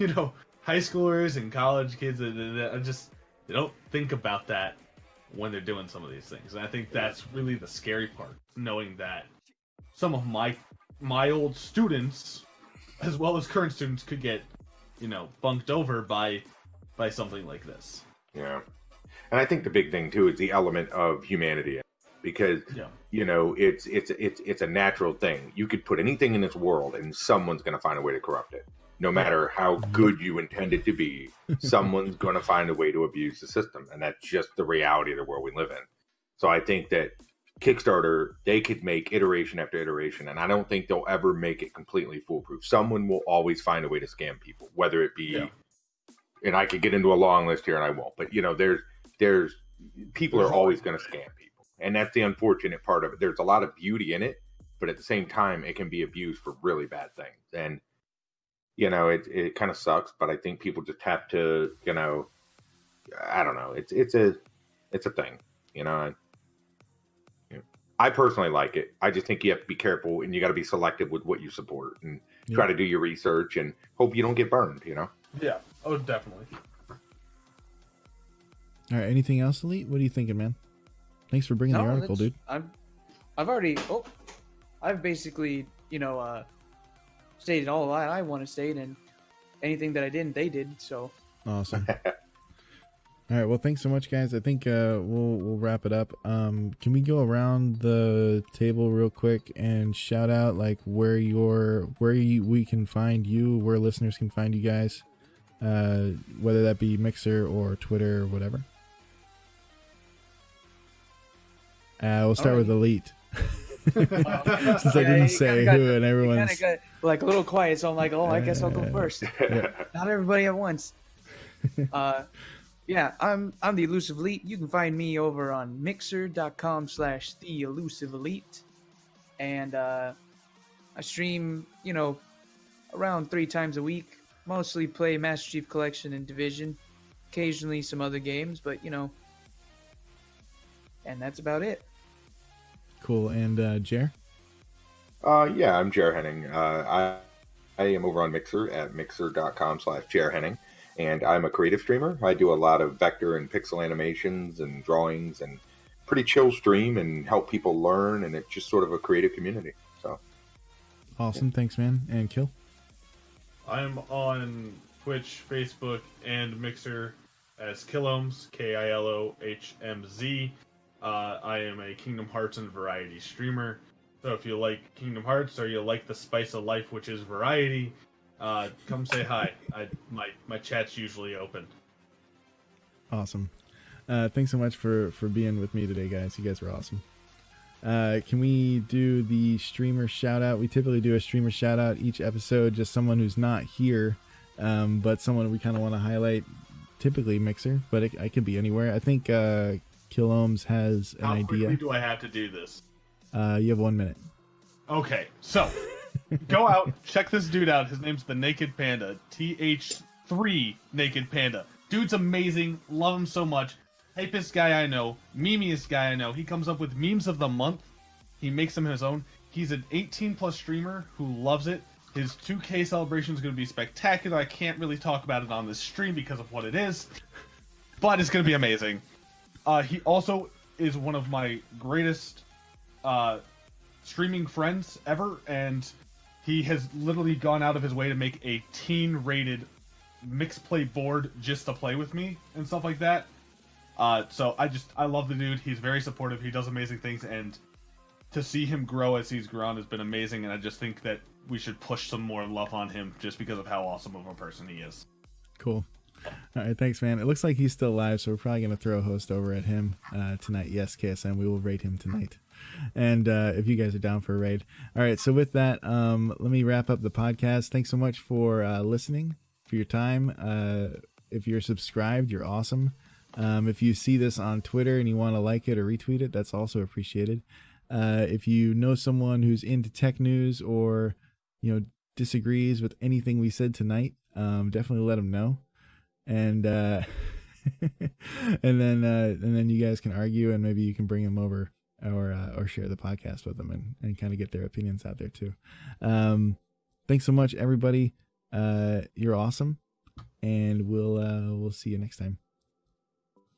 you know, high schoolers and college kids, they, they, they just they don't think about that when they're doing some of these things, and I think that's really the scary part, knowing that some of my my old students, as well as current students, could get, you know, bunked over by by something like this. yeah. And I think the big thing too is the element of humanity, because Yeah. you know it's it's it's it's a natural thing. You could put anything in this world, and someone's going to find a way to corrupt it. No matter how good you intend it to be, someone's going to find a way to abuse the system, and that's just the reality of the world we live in. So I think that Kickstarter they could make iteration after iteration, and I don't think they'll ever make it completely foolproof. Someone will always find a way to scam people, whether it be. Yeah. And I could get into a long list here, and I won't. But you know, there's there's people are always going to scam people, and that's the unfortunate part of it. There's a lot of beauty in it, but at the same time, it can be abused for really bad things. And you know, it it kind of sucks, but I think people just have to, you know, I don't know. It's it's a it's a thing, you know. I, you know, I personally like it. I just think you have to be careful and you got to be selective with what you support and try to do your research and hope you don't get burned. You know. Yeah. Oh, definitely. All right. Anything else, Elite? What are you thinking, man? Thanks for bringing the article, dude. I'm, I've already. Oh, I've basically, you know, uh, stated all I, I want to state, and anything that I didn't, they did. So Awesome. All right. Well, thanks so much, guys. I think uh, we'll we'll wrap it up. Um, can we go around the table real quick and shout out like where your where you, we can find you, where listeners can find you guys, uh, whether that be Mixer or Twitter or whatever. Uh, we'll start with Elite. Since I didn't say kinda who, and everyone's got like a little quiet. So I'm like, oh, I guess I'll go first. yeah. Not everybody at once. uh, yeah, I'm I'm the elusive elite. You can find me over on mixer.com slash the elusive elite. And uh, I stream, you know, around three times a week. Mostly play Master Chief Collection and Division. Occasionally some other games, but you know. And that's about it. Cool. And uh, Jer. Uh, yeah, I'm Jer Henning. Uh, I, I am over on Mixer at mixer.com slash Jer Henning, and I'm a creative streamer. I do a lot of vector and pixel animations and drawings and pretty chill stream and help people learn, and it's just sort of a creative community. So Awesome. Thanks, man. And Kill? I'm on Twitch, Facebook, and Mixer as Kilohmz, K I L O H M Z. Uh, I am a Kingdom Hearts and variety streamer. So if you like Kingdom Hearts or you like the spice of life, which is variety, uh, come say hi. I, my my chat's usually open. Awesome. Uh, thanks so much for for being with me today, guys. You guys were awesome. Uh, can we do the streamer shout out? We typically do a streamer shout out each episode, just someone who's not here, um, but someone we kind of want to highlight. Typically Mixer, but it, it could be anywhere. I think uh, Kilohmz has an How idea. quickly do I have to do this? Uh, you have one minute. Okay, so go out, check this dude out. His name's the Naked Panda. TH3 Naked Panda. Dude's amazing. Love him so much. Hypest guy I know. Memeiest guy I know. He comes up with memes of the month. He makes them his own. He's an 18 plus streamer who loves it. His 2K celebration is going to be spectacular. I can't really talk about it on this stream because of what it is, but it's going to be amazing. Uh, he also is one of my greatest uh, streaming friends ever, and he has literally gone out of his way to make a teen-rated MixPlay board just to play with me and stuff like that. Uh, so I just I love the dude. He's very supportive. He does amazing things, and to see him grow as he's grown has been amazing. And I just think that we should push some more love on him just because of how awesome of a person he is. Cool. All right, thanks, man. It looks like he's still live, so we're probably gonna throw a host over at him uh, tonight. Yes, KSM, we will raid him tonight. And uh, if you guys are down for a raid, all right. So with that, um, let me wrap up the podcast. Thanks so much for uh, listening, for your time. Uh, if you're subscribed, you're awesome. Um, if you see this on Twitter and you want to like it or retweet it, that's also appreciated. Uh, if you know someone who's into tech news or you know disagrees with anything we said tonight, um, definitely let them know and uh and then uh and then you guys can argue and maybe you can bring them over or uh, or share the podcast with them and, and kind of get their opinions out there too. Um thanks so much everybody. Uh you're awesome and we'll uh we'll see you next time